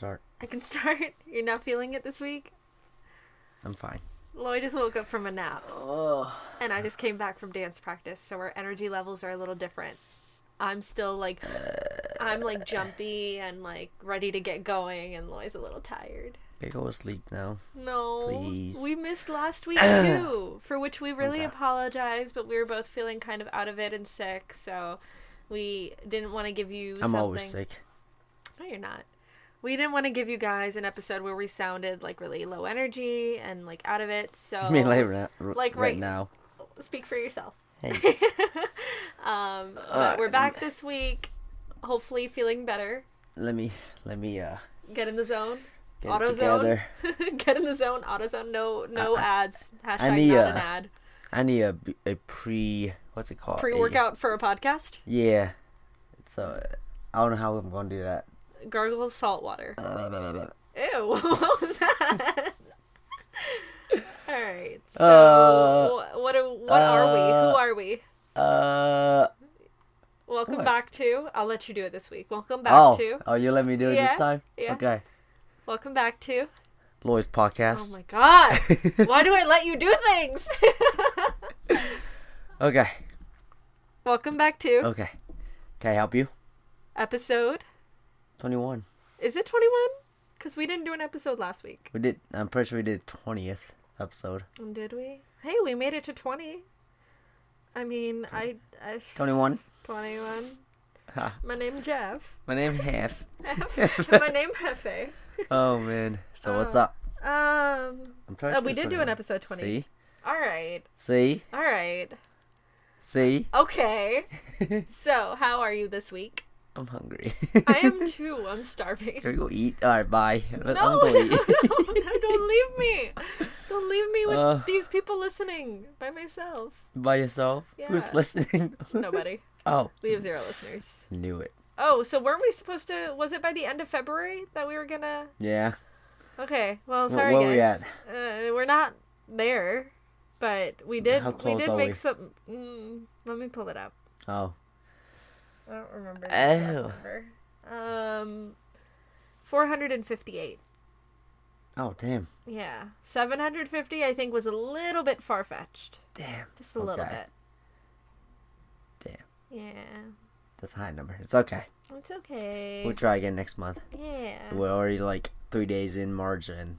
You can start. I can start. You're not feeling it this week? I'm fine. Lloyd just woke up from a nap, Oh. and I just came back from dance practice, so our energy levels are a little different. I'm still like, I'm like jumpy and like ready to get going, and Lloyd's a little tired. Okay, go to sleep now. No, Please. we missed last week too, for which we oh, really Okay. apologize, but we were both feeling kind of out of it and sick, so we didn't want to give you. I'm something. always sick. No, you're not. We didn't want to give you guys an episode where we sounded like really low energy and like out of it. So I mean, like, right, Like right right- now. speak for yourself. Hey. Um, but Uh, we're back this week. Hopefully, feeling better. let me let me uh Get in the zone. get Auto it zone. Get in the zone. Auto zone. No, no ads. Hashtag need, not uh, an ad. I need a a pre what's it called? Pre workout for a podcast. Yeah. So I don't know how I'm gonna do that. Gargle salt water. Uh, Ew. What was that? All right. So, Uh, what are, what are we? uh, Who are we? uh Welcome what? back to. I'll let you do it this week. Welcome back oh to. oh you let me do it Yeah, this time. yeah. Okay. Welcome back to. Lloyd's podcast. Oh my god! Why do I let you do things? okay. Welcome back to Okay. Can I help you? episode. Twenty one. Is it twenty one? Because we didn't do an episode last week. We did. I'm pretty sure we did twentieth episode. Did we? Hey, we made it to twenty. I mean, I, I Twenty one. twenty one. My name Jeff. My name Half. My name Hefe. oh man. So what's Uh, up? Um. I'm trying Oh, to we did do an episode 20. See? All right. See? All right. See? Okay. So, how are you this week? I'm hungry. I am too. I'm starving. Can we go eat? Alright, bye. No, no, no, no, don't leave me. Don't leave me with Uh. these people listening by myself. By yourself? Yeah. Who's listening? Nobody. oh. We have zero listeners. Knew it. Oh, so weren't we supposed to? Was it by the end of February that we were gonna? Yeah. Okay. Well, sorry where we guys. Uh, we're not there, but we did. We did make we? some. Mm, let me pull it up. Oh. I don't remember. The Oh. number. Um, four hundred and fifty-eight. Oh, damn. Yeah, seven hundred fifty. I think was a little bit far fetched. Damn. Just a little bit. Damn. Yeah, That's a high number. It's okay. it's okay. We'll try again next month. yeah. We're already like three days in March and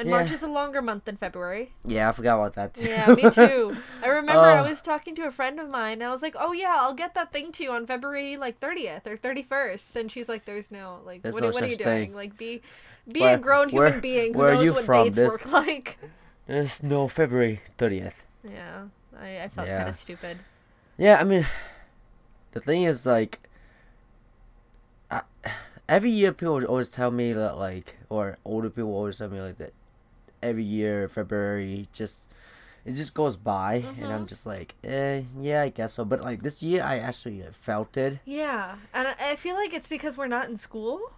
and March is a longer month than February. yeah, I forgot about that too. Yeah, me too. I remember I Oh. was talking to a friend of mine. And I was like, "Oh yeah, I'll get that thing to you on February like 30th or 31st." And she's like, "There's no like, There's what, no are- what are you such doing? Like, be be a grown where- human being who where are knows you what from? dates work like." There's no February 30th. Yeah, I, I felt Yeah. kind of stupid. Yeah, I mean, the thing is, like, I, every year people always tell me that, like, or older people always tell me, like, that every year, February, just, it just goes by, and I'm Mhm. just like, eh, yeah, I guess so. But, like, this year, I actually felt it. Yeah, and I, I feel like it's because we're not in school.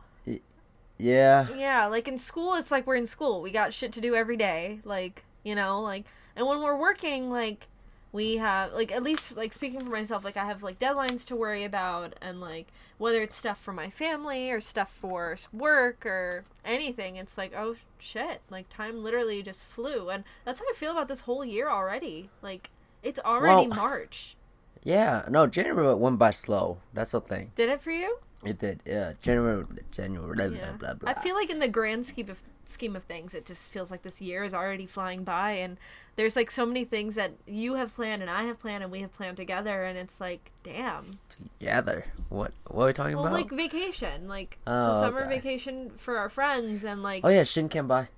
Yeah. Yeah, like in school, it's like we're in school. We got shit to do every day. Like, you know, like, and when we're working, like, we have, like, at least, like, speaking for myself, like, I have, like, deadlines to worry about, and, like, whether it's stuff for my family or stuff for work or anything, it's like, oh shit, like, time literally just flew. And that's how I feel about this whole year already. Like, it's already Well- March. Yeah. No, January went by slow. That's the thing. Did it for you? It did. Yeah. January, January, blah, Yeah. blah, blah, blah. I feel like in the grand scheme of scheme of things, it just feels like this year is already flying by, and there's like so many things that you have planned and I have planned and we have planned together, and it's like, damn. Together. What, what are we talking Well, about? like vacation, like Oh, so summer okay. vacation for our friends, and like, oh, yeah, Shin came by.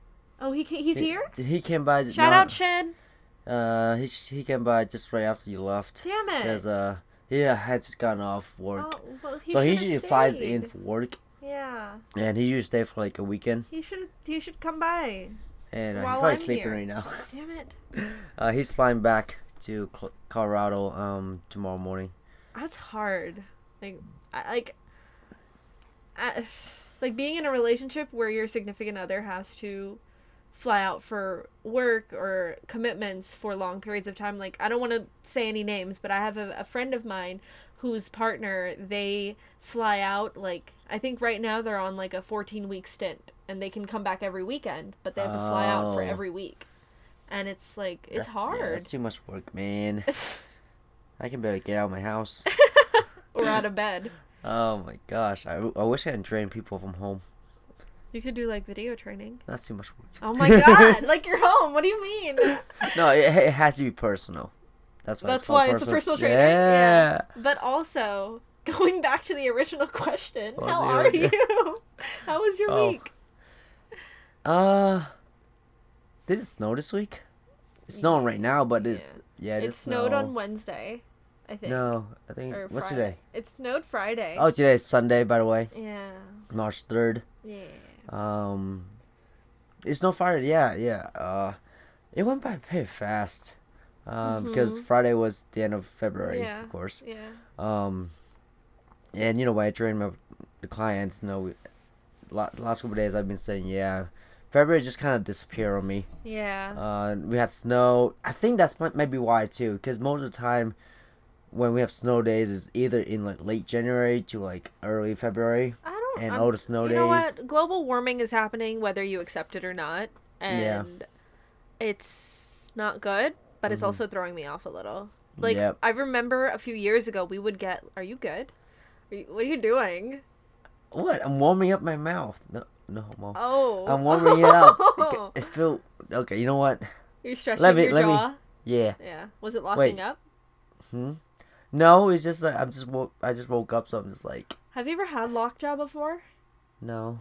oh, he he's He- here. He came by. Shout no, out Shin. Uh, he he came by just right after you left. Damn it. Cause uh, he had just gotten off work, Oh, well, he so he usually flies in for work, Yeah, and he usually stay for like a weekend. he should he should come by. And uh, he's probably I'm sleeping here. right now. Damn it. Uh, he's flying back to Cl- Colorado um tomorrow morning. That's hard. Like, I, like, I, like being in a relationship where your significant other has to fly out for work or commitments for long periods of time. Like, I don't want to say any names, but I have a, a friend of mine whose partner they fly out like I think right now they're on like a 14 week stint and they can come back every weekend, but they have to fly out for Oh. every week. And it's like it's That's- yeah, hard. that's too much work, man. I can barely get out of my house. or out of bed. oh my gosh, I, I wish I could train people from home. You could do like video training. That's too much work. Oh my god, like you're home. What do you mean? no, it, it has to be personal. That's why. That's called why it's a personal trainer. Yeah. But also, going back to the original question, how are original- you? how was your Oh. week? Uh, did it snow this week? It's snowing right now, but it's yeah. it did snowed snow. on Wednesday, I think. No, I think Or what's Friday. today? It snowed Friday. Oh, today is Sunday, by the way, Yeah. March third. Yeah. Um, it's no Friday. Yeah, yeah. Uh, it went by pretty fast. Um, because Mhm. Friday was the end of February, Yeah. of course. Yeah. Um, and you know when I train my the clients, you know, we, last couple of days I've been saying, yeah, February just kind of disappeared on me. Yeah. Uh, we had snow. I think that's might maybe why too, because most of the time when we have snow days is either in like late January to like early February, I don't and I'm- all the snow you days. know what? Global warming is happening whether you accept it or not. And Yeah. it's not good, but it's Mhm. also throwing me off a little. Like Yep. I remember a few years ago we would get Are you good? Are you, what are you doing? What? I'm warming up my mouth. No, no, mom. Oh. I'm warming it up. It, it okay. You know what? You're stretching Let me- your let me- jaw. Yeah. Yeah. Was it locking Wait. up? Hmm. No, it's just like I'm just woke. I just woke up, so I'm just like, Have you ever had lockjaw before? no,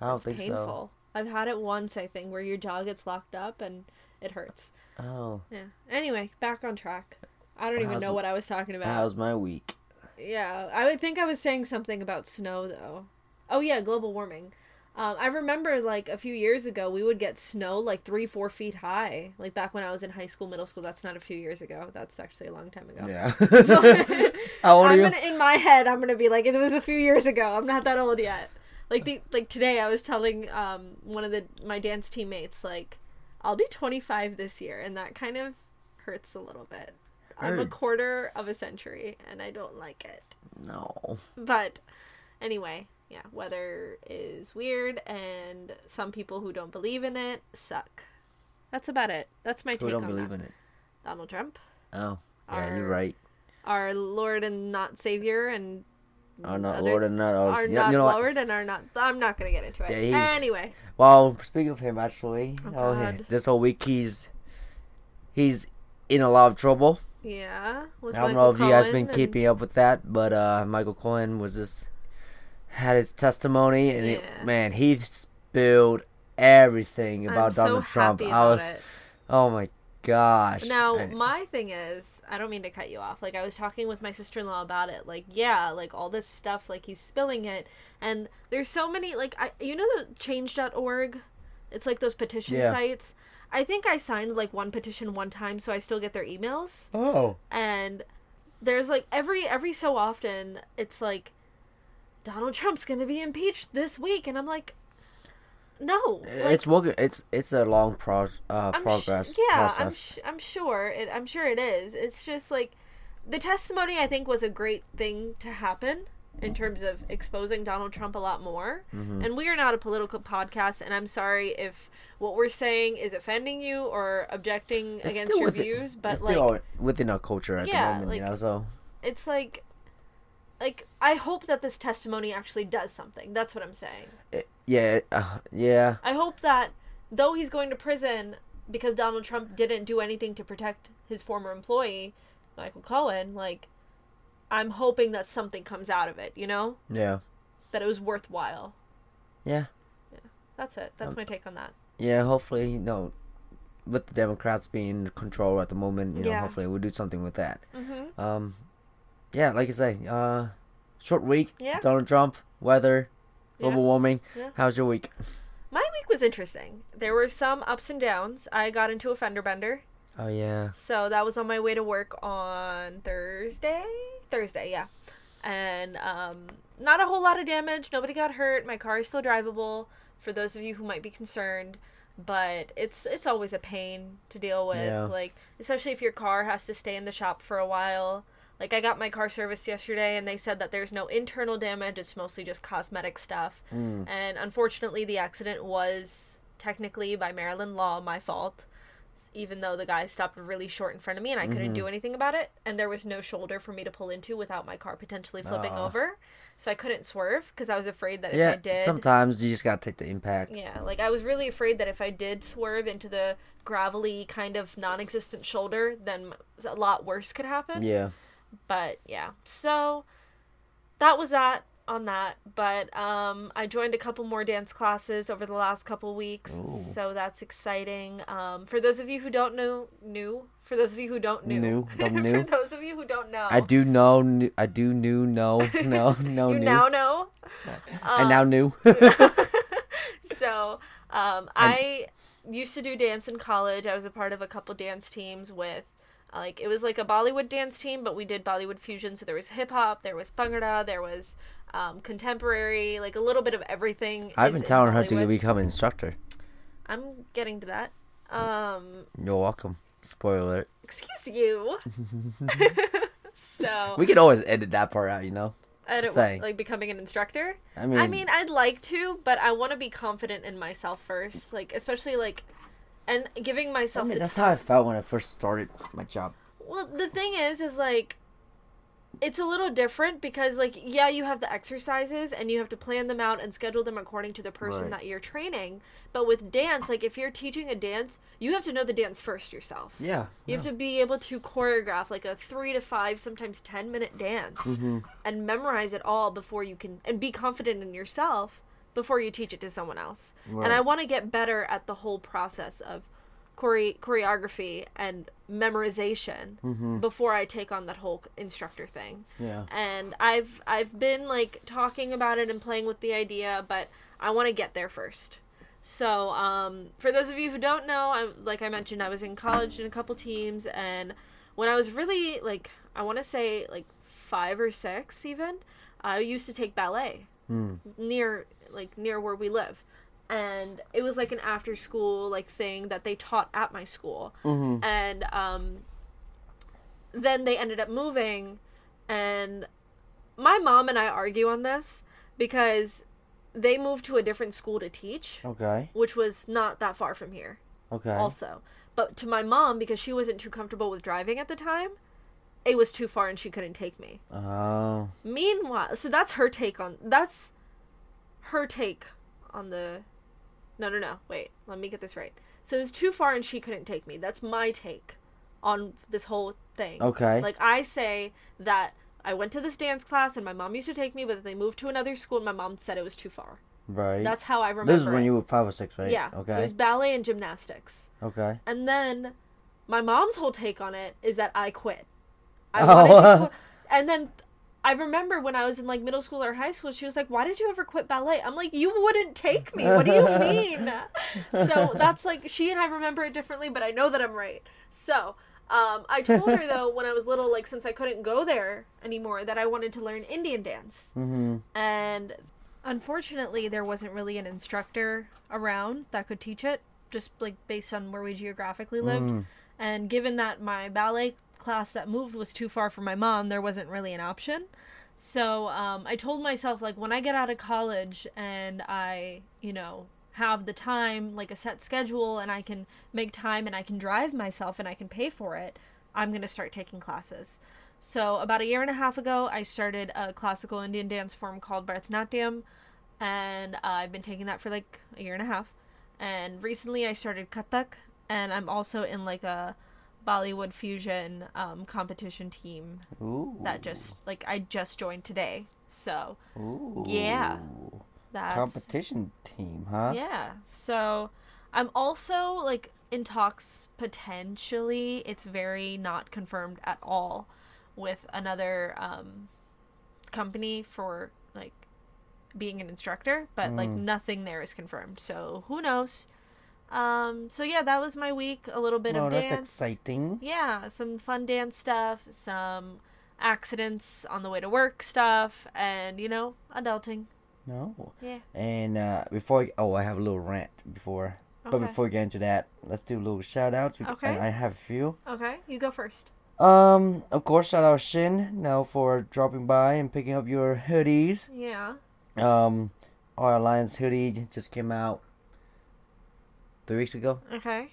I don't It's think painful. I've had it once, I think, where your jaw gets locked up and it hurts. Oh, Yeah. Anyway, back on track. I don't Well, even know what I was talking about. how's my week? Yeah, I would think I was saying something about snow though. Oh yeah, global warming. Um, I remember like a few years ago we would get snow like three, four feet high. Like back when I was in high school, middle school. That's not a few years ago. That's actually a long time ago. Yeah. How old are I'm you? gonna in my head I'm gonna be like it was a few years ago. I'm not that old yet. Like the like today I was telling um one of the my dance teammates like I'll be 25 this year and that kind of hurts a little bit. I'm a quarter of a century and I don't like it. No. But anyway, yeah, weather is weird, and some people who don't believe in it suck. That's about it. That's my Who take don't on believe that. in it? Donald Trump, Oh, yeah, you're right. our Lord and not Savior, and Are not other- Lord and not ours. are You, not you know what? Lord and are not. I'm not gonna get into it. Yeah, anyway, Well, speaking of him, actually, Oh, oh, God. this whole week he's he's in a lot of trouble. yeah. I don't Michael know if you guys been and- keeping up with that, but uh, Michael Cohen was just had his testimony, and Yeah. it, man, he spilled everything about I'm so Donald Trump. happy I was, it. oh my gosh. Now, I- my thing is, I don't mean to cut you off. Like, I was talking with my sister in law about it. Like, yeah, like all this stuff, like he's spilling it, and there's so many. Like, I, you know, the Change.org. It's like those petition Yeah. sites. I think I signed like one petition one time, so I still get their emails. oh, And there's like every every so often, it's like Donald Trump's gonna be impeached this week, and I'm like, no, like, it's working. It's it's a long pro uh, I'm sh- progress yeah, I'm, sh- I'm sure it. I'm sure it is. It's just like the testimony. I think was a great thing to happen in terms of exposing Donald Trump a lot more. Mm-hmm. And we are not a political podcast, and I'm sorry if what we're saying is offending you or objecting It's against your within- views. But like, still within our culture at Yeah, the moment, like- you know. So it's like. Like I hope that this testimony actually does something. That's what I'm saying. it, yeah, uh, yeah. I hope that though he's going to prison because Donald Trump didn't do anything to protect his former employee, Michael Cohen, like I'm hoping that something comes out of it, you know? Yeah. That it was worthwhile. Yeah. Yeah. That's it. That's Um, my take on that. Yeah, hopefully, you know, with the Democrats being in control at the moment, you know, Yeah. hopefully we'll do something with that. Mhm. Um, yeah, like I say, uh, short week. Yeah. Donald Trump, weather, global Yeah. warming. Yeah. How's your week? My week was interesting. There were some ups and downs. I got into a fender bender. Oh yeah. So that was on my way to work on Thursday. Thursday, yeah. And um, not a whole lot of damage. Nobody got hurt. My car is still drivable. For those of you who might be concerned, but it's it's always a pain to deal with. Yeah. Like especially if your car has to stay in the shop for a while. Like I got my car serviced yesterday and they said that there's no internal damage, it's mostly just cosmetic stuff. Mm. And unfortunately the accident was technically by Maryland law my fault. Even though the guy stopped really short in front of me and I couldn't Mm-hmm. do anything about it, and there was no shoulder for me to pull into without my car potentially flipping Aw. over, so I couldn't swerve because I was afraid that if I did, sometimes you just gotta take the impact. yeah, like I was really afraid that if I did swerve into the gravelly kind of non-existent shoulder, then a lot worse could happen. Yeah. But yeah, so that was that on that. But um, I joined a couple more dance classes over the last couple weeks, Ooh. so that's exciting. Um, for those of you who don't know, new. For those of you who don't knew, new, don't for those of you who don't know, I do know. kn- I do new. No. No. No. you knew. now know. I now knew. so um, I used to do dance in college. I was a part of a couple dance teams with like it was like a Bollywood dance team, but we did Bollywood fusion. So there was hip hop, there was bhangra, there was um, contemporary, like a little bit of everything. I've been in telling her to become an instructor. I'm getting to that. Um, You're welcome. Spoiler alert. excuse you. so We could always edit that part out, you know. Saying. like becoming an instructor. I mean, I mean, I'd like to, but I want to be confident in myself first. Like, especially like, and giving I myself mean the that's how I felt when I first started my job. Well, the thing is, is like, it's a little different because, like, yeah, you have the exercises and you have to plan them out and schedule them according to the person Right. that you're training. But with dance, like, if you're teaching a dance, you have to know the dance first yourself. Yeah. You have to be able to choreograph like a three to five, sometimes 10 minute dance Mm-hmm. and memorize it all before you can, and be confident in yourself before you teach it to someone else. And I want to get better at the whole process of chore- choreography and memorization Mm-hmm. before I take on that whole instructor thing. Yeah. And I've I've been like talking about it and playing with the idea, but I want to get there first. So, um, for those of you who don't know, I, like I mentioned, I was in college in a couple teams, and when I was really like, I want to say like five or six, even, I used to take ballet Mm. near like near where we live, and it was like an after school like thing that they taught at my school, Mm-hmm. and um, then they ended up moving, and my mom and I argue on this because they moved to a different school to teach, Okay. which was not that far from here, Okay. also. But to my mom, because she wasn't too comfortable with driving at the time, it was too far and she couldn't take me. Oh. Meanwhile, so that's her take on that's her take on the No, no, no. Wait, let me get this right. So it was too far and she couldn't take me. That's my take on this whole thing. Okay. Like I say that I went to this dance class and my mom used to take me, but they moved to another school and my mom said it was too far. right. That's how I remember. this is when it. you were five or six, right? Yeah. Okay. It was ballet and gymnastics. Okay. And then my mom's whole take on it is that I quit. I Oh. wanted to quit. And then I remember when I was in like middle school or high school, she was like, Why did you ever quit ballet? I'm like, You wouldn't take me. What do you mean? so that's like, she and I remember it differently, but I know that I'm right. So. Um, I told her though when I was little, like since I couldn't go there anymore, that I wanted to learn Indian dance. Mm-hmm. And unfortunately, there wasn't really an instructor around that could teach it, just like based on where we geographically lived. Mm. And given that my ballet class that moved was too far for my mom, there wasn't really an option. So um, I told myself, like, when I get out of college and I, you know, have the time, like a set schedule, and I can make time and I can drive myself and I can pay for it, I'm going to start taking classes. So about a year and a half ago, I started a classical Indian dance form called Bharatanatyam, and uh, I've been taking that for like a year and a half. And recently, I started Kathak, and I'm also in like a Bollywood fusion um, competition team Ooh. that just like I just joined today. So Ooh. yeah. that's Competition team, huh? yeah. So I'm also like in talks potentially. It's very not confirmed at all with another um, company for like being an instructor, but like Mm. nothing there is confirmed. So who knows? Um, so yeah, that was my week. A little bit Oh, of that's dance. exciting. Yeah, some fun dance stuff, some accidents on the way to work stuff, and you know, adulting. No. Yeah. And uh, before, oh, I have a little rant before. But before we get into that, let's do a little shout outs. Okay. I, I have a few. Okay, you go first. Um, of course, shout out Shin now for dropping by and picking up your hoodies. Yeah. Um, our Alliance hoodie just came out three weeks ago. Okay.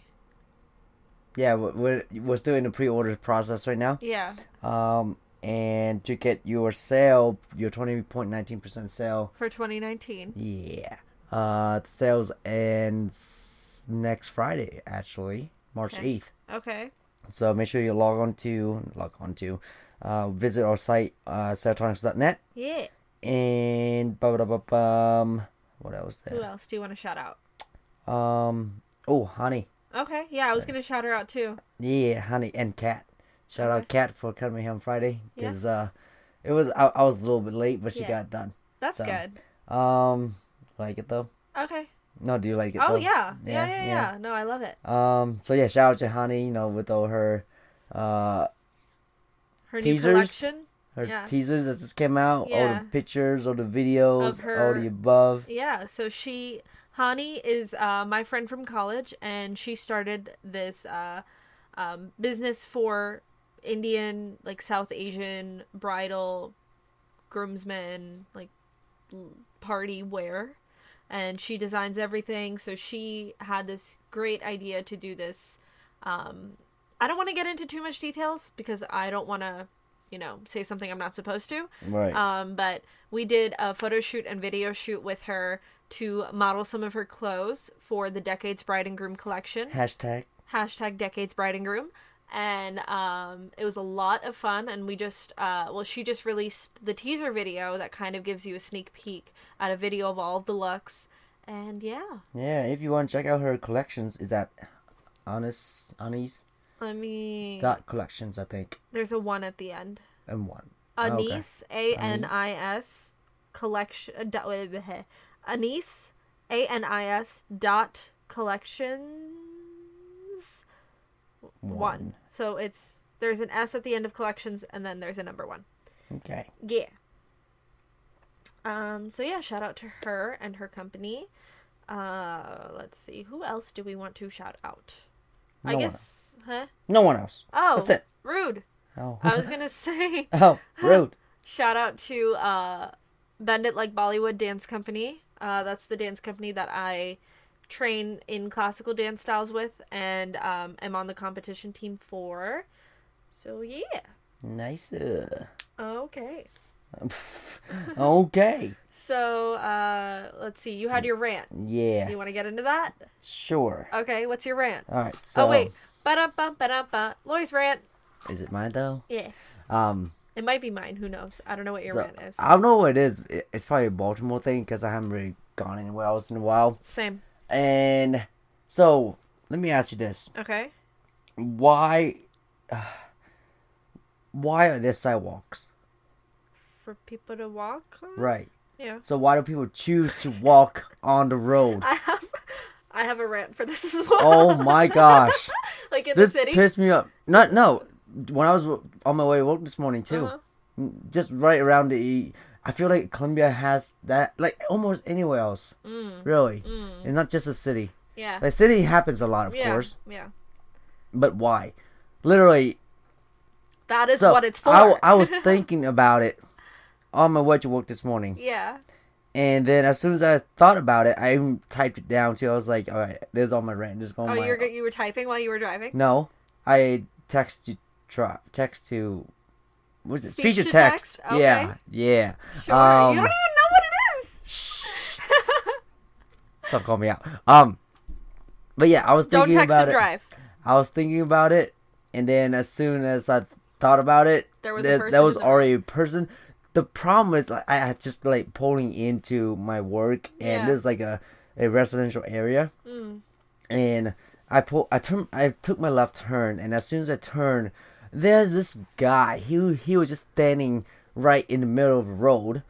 Yeah, we're we're, still in the pre-order process right now. Yeah. Um, and to get your sale, your twenty point nineteen percent sale. For 2019. Yeah. Uh, the sales ends next Friday, actually, March eighth. Okay. So make sure you log on to log on to, uh, visit our site, uh, serotronics.net, Yeah. and blah, blah, blah, blah, um, what else there? Who else do you want to shout out? Um, oh, Hani, Okay. Yeah, I was gonna shout her out too. yeah, Hani, and cat. Shout out cat for coming here on Friday Yeah. because uh, it was I, I was a little bit late, but she Yeah. got done. That's So, good. Um, like it though? Okay. No, do you like it? Oh though? yeah. Yeah, Yeah, yeah, yeah. yeah. No, I love it. Um, so yeah, shout out to Hani. You know, with all her, uh, Her Teasers? new collection. her Yeah. teasers that just came out, all the pictures, all the videos, all the above. Yeah, so she Hani is uh, my friend from college, and she started this uh, um, business for Indian, like South Asian bridal groomsmen, like party wear, and she designs everything. So she had this great idea to do this. Um, I don't want to get into too much details because I don't want to, you know, say something I'm not supposed to. Right. Um, but we did a photo shoot and video shoot with her to model some of her clothes for the Decades Bride and Groom collection. Hashtag. Hashtag Decades Bride and Groom. And um, it was a lot of fun. And we just, uh, well, she just released the teaser video that kind of gives you a sneak peek at a video of all of the looks. And yeah, Yeah, if you want to check out her collections, is that honest, honest let me. dot collections, I think, There's a one at the end. and one. Oh. Anise, A N I S, collection. Anise, A N I S dot collections one. So it's there's an S at the end of collections, and then there's a number one. Okay. Yeah. Um. So yeah, shout out to her and her company. Uh, let's see. Who else do we want to shout out? I No one guess, huh? No one else. Oh, That's it. rude. Oh. I was gonna say. oh, rude. Shout out to uh, Bend It Like Bollywood Dance Company. Uh, that's the dance company that I train in classical dance styles with and um, am on the competition team for. So, yeah. Nice. Okay. okay. So, uh, let's see. You had your rant. Yeah. You want to get into that? Sure. Okay, what's your rant? All right. So. oh, wait. Ba-da-ba, ba-da-ba. Loy's rant. Is it mine though? Yeah. Um. It might be mine. Who knows? I don't know what your so, rant is. I don't know what it is. It's probably a Baltimore thing because I haven't really gone anywhere else in a while. Same. And so, let me ask you this: Okay. Why? why are there sidewalks? For people to walk on? Right. Yeah. So why do people choose to walk on the road? I have I have a rant for this as oh well. Oh my gosh. like in This the city. pissed me up. Not no. When I was on my way to work this morning too, Uh-huh. just right around the. I feel like Columbia has that, like almost anywhere else. Mm, Really, mm, and not just a city. yeah. The city happens a lot, of yeah. course, Yeah. but why? Literally, That is so what it's for. I, I was thinking about it on my way to work this morning, yeah. and then as soon as I thought about it, I even typed it down too. I was like, all right, this is on my rant. Just going Oh, my. you're you were typing while you were driving. No, I text to try text to. What's it? Speech Speech, to text. text? Yeah, yeah. Sure. Um, you don't even know what it is. Shh. Stop calling me out. Um, but yeah, I was thinking about it. drive. I was thinking about it, and then as soon as I thought about it, There was person there was already a person. The problem is like I had just like pulling into my work, and Yeah. there's like a a residential area, Mm. and I pull I turn I took my left turn, and as soon as I turned, there's this guy. He he was just standing right in the middle of the road.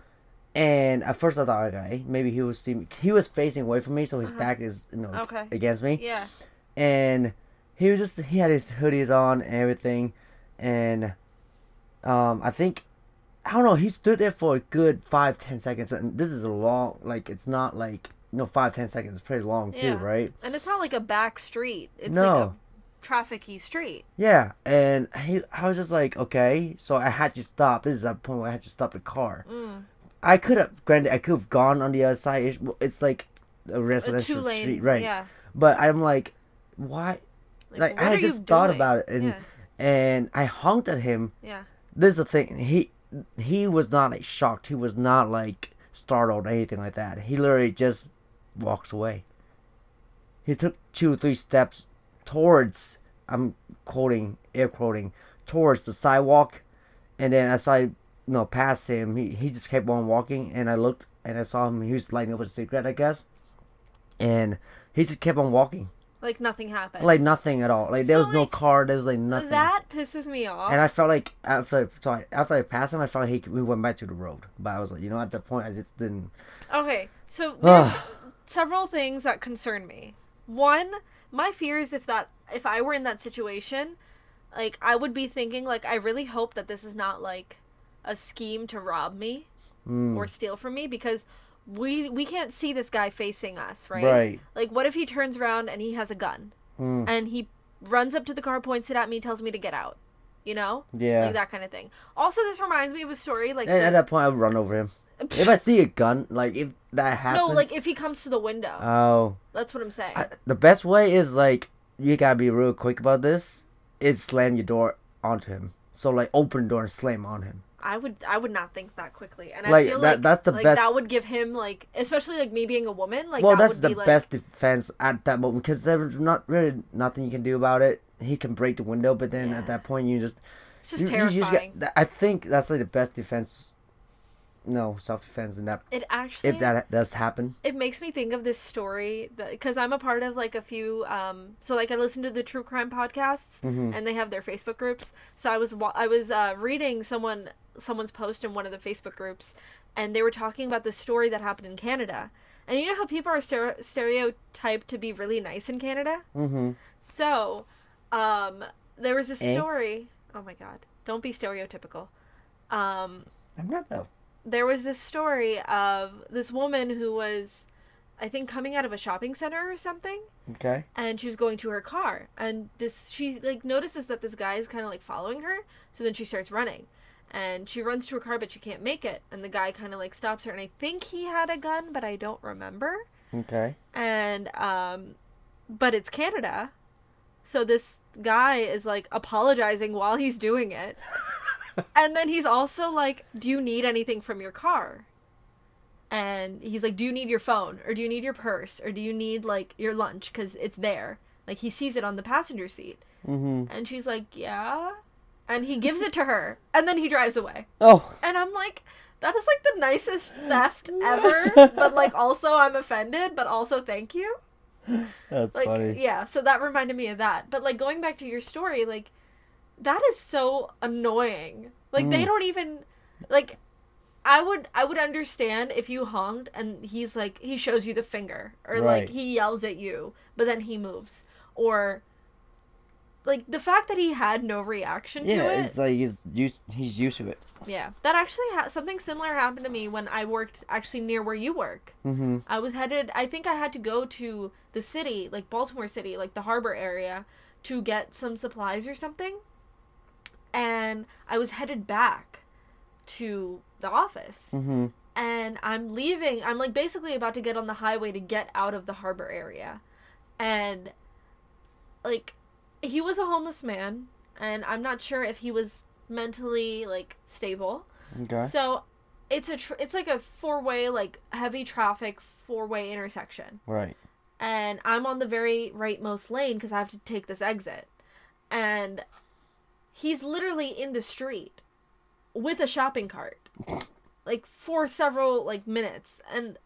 And at first I thought, okay, maybe he was see me. He was facing away from me, so his back is you know Uh-huh. Okay. against me Yeah. and he was just he had his hoodies on and everything and um i think i don't know he stood there for a good five ten seconds and this is a long like it's not like you know five ten seconds it's pretty long too Yeah. right And it's not like a back street. It's No. like a trafficy street. Yeah, and he, I was just like, okay, so I had to stop. This is a point where I had to stop the car. Mm. I could have, granted, I could have gone on the other side. It's, like a A residential lane, street, right? Yeah. But I'm like, why? Like, what I just thought doing? about it, and yeah, and I honked at him. yeah. This is the thing. He he was not like shocked. He was not like startled or anything like that. He literally just walks away. He took two, or three steps towards. I'm quoting, air quoting, towards the sidewalk, and then as I, you know, passed him, he he just kept on walking, and I looked and I saw him. He was lighting up a cigarette, I guess, and he just kept on walking, Like nothing happened. like nothing at all. Like there So, was no car. There was like nothing. that pisses me off. And I felt like after sorry after I passed him, I felt like he, we went back to the road. But I was like, you know, at that point, I just didn't. Okay, so there's several things that concern me. One, my fear is if that if I were in that situation, like I would be thinking like I really hope that this is not like a scheme to rob me Mm, or steal from me because we we can't see this guy facing us, right? Right. Like what if he turns around and he has a gun mm, and he runs up to the car, points it at me, tells me to get out. You know? yeah. Like that kind of thing. Also this reminds me of a story like at the- that point, I would run over him. If I see a gun, like if that happens. No, like if he comes to the window. Oh, That's what I'm saying. I, the best way is like you gotta be real quick about this. Is slam your door onto him. So like open the door and slam on him. I would I would not think that quickly, and Like, I feel that- like that's the like, best- That would give him like, especially like me being a woman, like well, that that's the be like, best defense at that moment because there's not really nothing you can do about it. He can break the window, but then Yeah. at that point, you just It's just you- you terrifying. just get- I think that's like the best defense. No self defense in that it actually if that does happen. it makes me think of this story because I'm a part of like a few. Um, so like I listen to the true crime podcasts, Mhm. and they have their Facebook groups. So I was I was uh, reading someone someone's post in one of the Facebook groups, and they were talking about the story that happened in Canada. And you know how people are stere- stereotyped to be really nice in Canada? Mm-hmm. So, um, there was this Eh? story. Oh my god! Don't be stereotypical. Um, I'm not though. There was this story of this woman who was, I think, coming out of a shopping center or something, Okay. and she was going to her car, and this she like notices that this guy is kind of like following her, so then she starts running. And she runs to her car, but she can't make it. And the guy kind of like stops her, and I think he had a gun, but I don't remember Okay. and um but it's Canada. So this guy is like apologizing while he's doing it. and then he's also like, "Do you need anything from your car?" And he's like, "Do you need your phone or do you need your purse or do you need like your lunch cuz it's there?" Like he sees it on the passenger seat. Mm-hmm. And she's like, "Yeah." And he gives it to her and then he drives away. Oh. And I'm like, that is like the nicest theft ever, but like also I'm offended, but also thank you. That's Like funny. yeah, so that reminded me of that. But like going back to your story, like that is so annoying. Like they Mm. don't even like I would I would understand if you honked and he's like he shows you the finger or like he yells at you, but then he moves or like the fact that he had no reaction Yeah, to it. it's like he's used. He's used to it. Yeah, that actually ha- something similar happened to me when I worked actually near where you work. Mm-hmm. I was headed. I think I had to go to the city, like Baltimore City, like the harbor area, to get some supplies or something. And I was headed back to the office, Mm-hmm. and I'm leaving. I'm like basically about to get on the highway to get out of the harbor area, and like he was a homeless man, and I'm not sure if he was mentally like stable. Okay. So it's a tr- it's like a four way like heavy traffic four way intersection, Right. and I'm on the very rightmost lane because I have to take this exit, and he's literally in the street with a shopping cart, like for several like minutes, and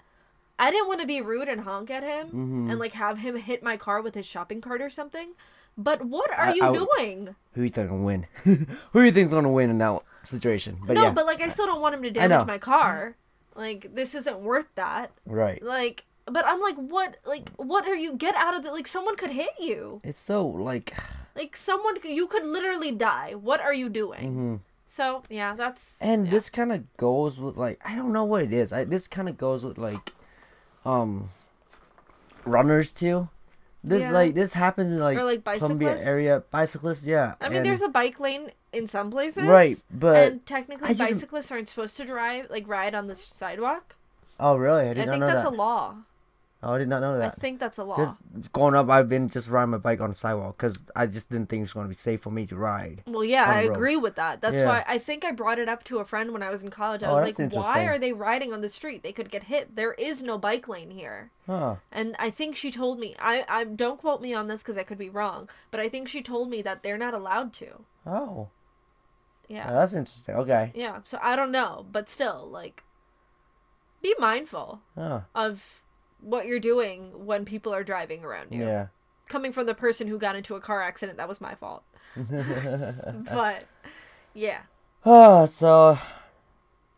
I didn't want to be rude and honk at him Mhm. and like have him hit my car with his shopping cart or something. But what are I- you I doing? Who you think gonna win? Who do you think's gonna win in that situation? But no, yeah. but like I still don't want him to damage my car. Like this isn't worth that. right. Like, but I'm like, what? Like, what are you? Get out of the. Like, someone could hit you. It's so like. Like, someone. You could literally die. What are you doing? mhm. So yeah, that's. And yeah. this kind of goes with like I don't know what it is. I, this kind of goes with like, um, runners too. This Yeah. like this happens in like, Or, like, Columbia area bicyclists. Yeah. I mean, and- there's a bike lane in some places, right, but and technically just- bicyclists aren't supposed to drive like ride on the sidewalk. oh really? I I, think that's that. a law. Oh, I did not know that. I think that's a law. Just growing up, I've been just riding my bike on the sidewalk because I just didn't think it was going to be safe for me to ride. Well, yeah, I road. agree with that. That's Yeah. why I think I brought it up to a friend when I was in college. I Oh, was like, "Why are they riding on the street? They could get hit. There is no bike lane here." Huh. And I think she told me, I, I don't quote me on this because I could be wrong, but I think she told me that they're not allowed to. Oh. Yeah. Yeah, that's interesting. Okay. Yeah. So I don't know, but still, like, be mindful Oh. of what you're doing when people are driving around you. Yeah. Coming from the person who got into a car accident, that was my fault. But, yeah. Oh, so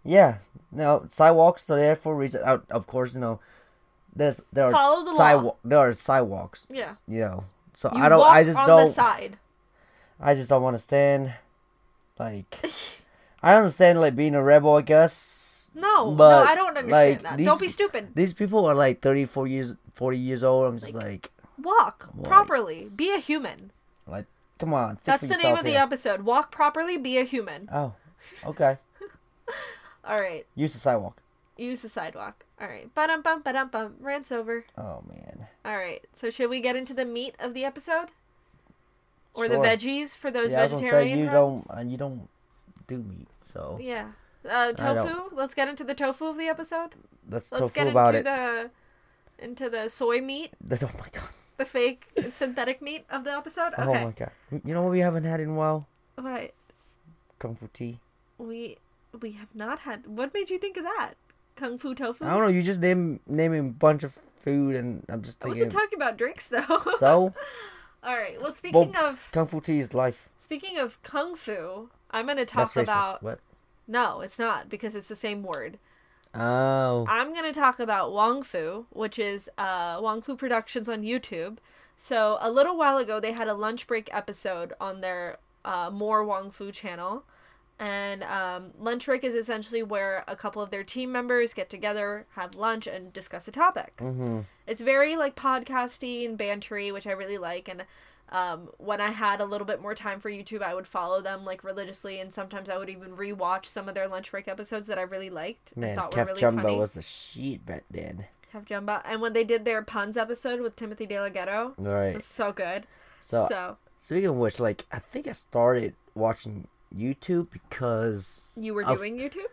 yeah. No, sidewalks are there for a reason. Of of course, you know, there's there are Follow the sidewalk there are sidewalks. Yeah. You know, so You I don't. I just on don't. the side. I just don't want to stand. Like, I don't understand like being a rebel, I guess. No, But, no, I don't understand like, that. these- Don't be stupid. These people are like 34 years, 40 years old. I'm just like, Walk Like- properly. Be a human. like, come on. think That's the name of the episode. Walk properly. Be a human. Oh, okay. All right. Use the sidewalk. Use the sidewalk. All right. Ba-dum bum ba-dum bum. Rant's over. Oh man. All right. So should we get into the meat of the episode? Or the veggies for those yeah, I was gonna say you don't, uh, you don't do meat, so Yeah. Uh, tofu. Let's get into the tofu of the episode. let's, Let's get about into it. the into the soy meat, That's- oh my god. the fake synthetic meat of the episode. Oh my god. You know what we haven't had in a while? What Kung Fu tea. we we have not had. What made you think of that? Kung fu tofu. I don't know. You just name naming a bunch of food, and I'm just I wasn't talking about drinks though. so All right. Well, speaking of Kung Fu tea is life. speaking of kung fu, I'm gonna talk That's racist. about. What? No, it's not because it's the same word. Oh. I'm gonna talk about Wong Fu, which is uh, Wong Fu Productions on YouTube. So a little while ago, they had a lunch break episode on their uh, More Wong Fu channel, and um, lunch break is essentially where a couple of their team members get together, have lunch, and discuss a topic. Mm-hmm. It's very like podcasty and bantery, which I really like. And um, when I had a little bit more time for YouTube, I would follow them like religiously, and sometimes I would even rewatch some of their lunch break episodes that I really liked and Man, thought were Kev really Jumba funny. was the sheet back then. Have Jumba. And when they did their puns episode with Timothy De La Ghetto, right. was so good. So, So, speaking of which, like I think I started watching YouTube because you were doing YouTube?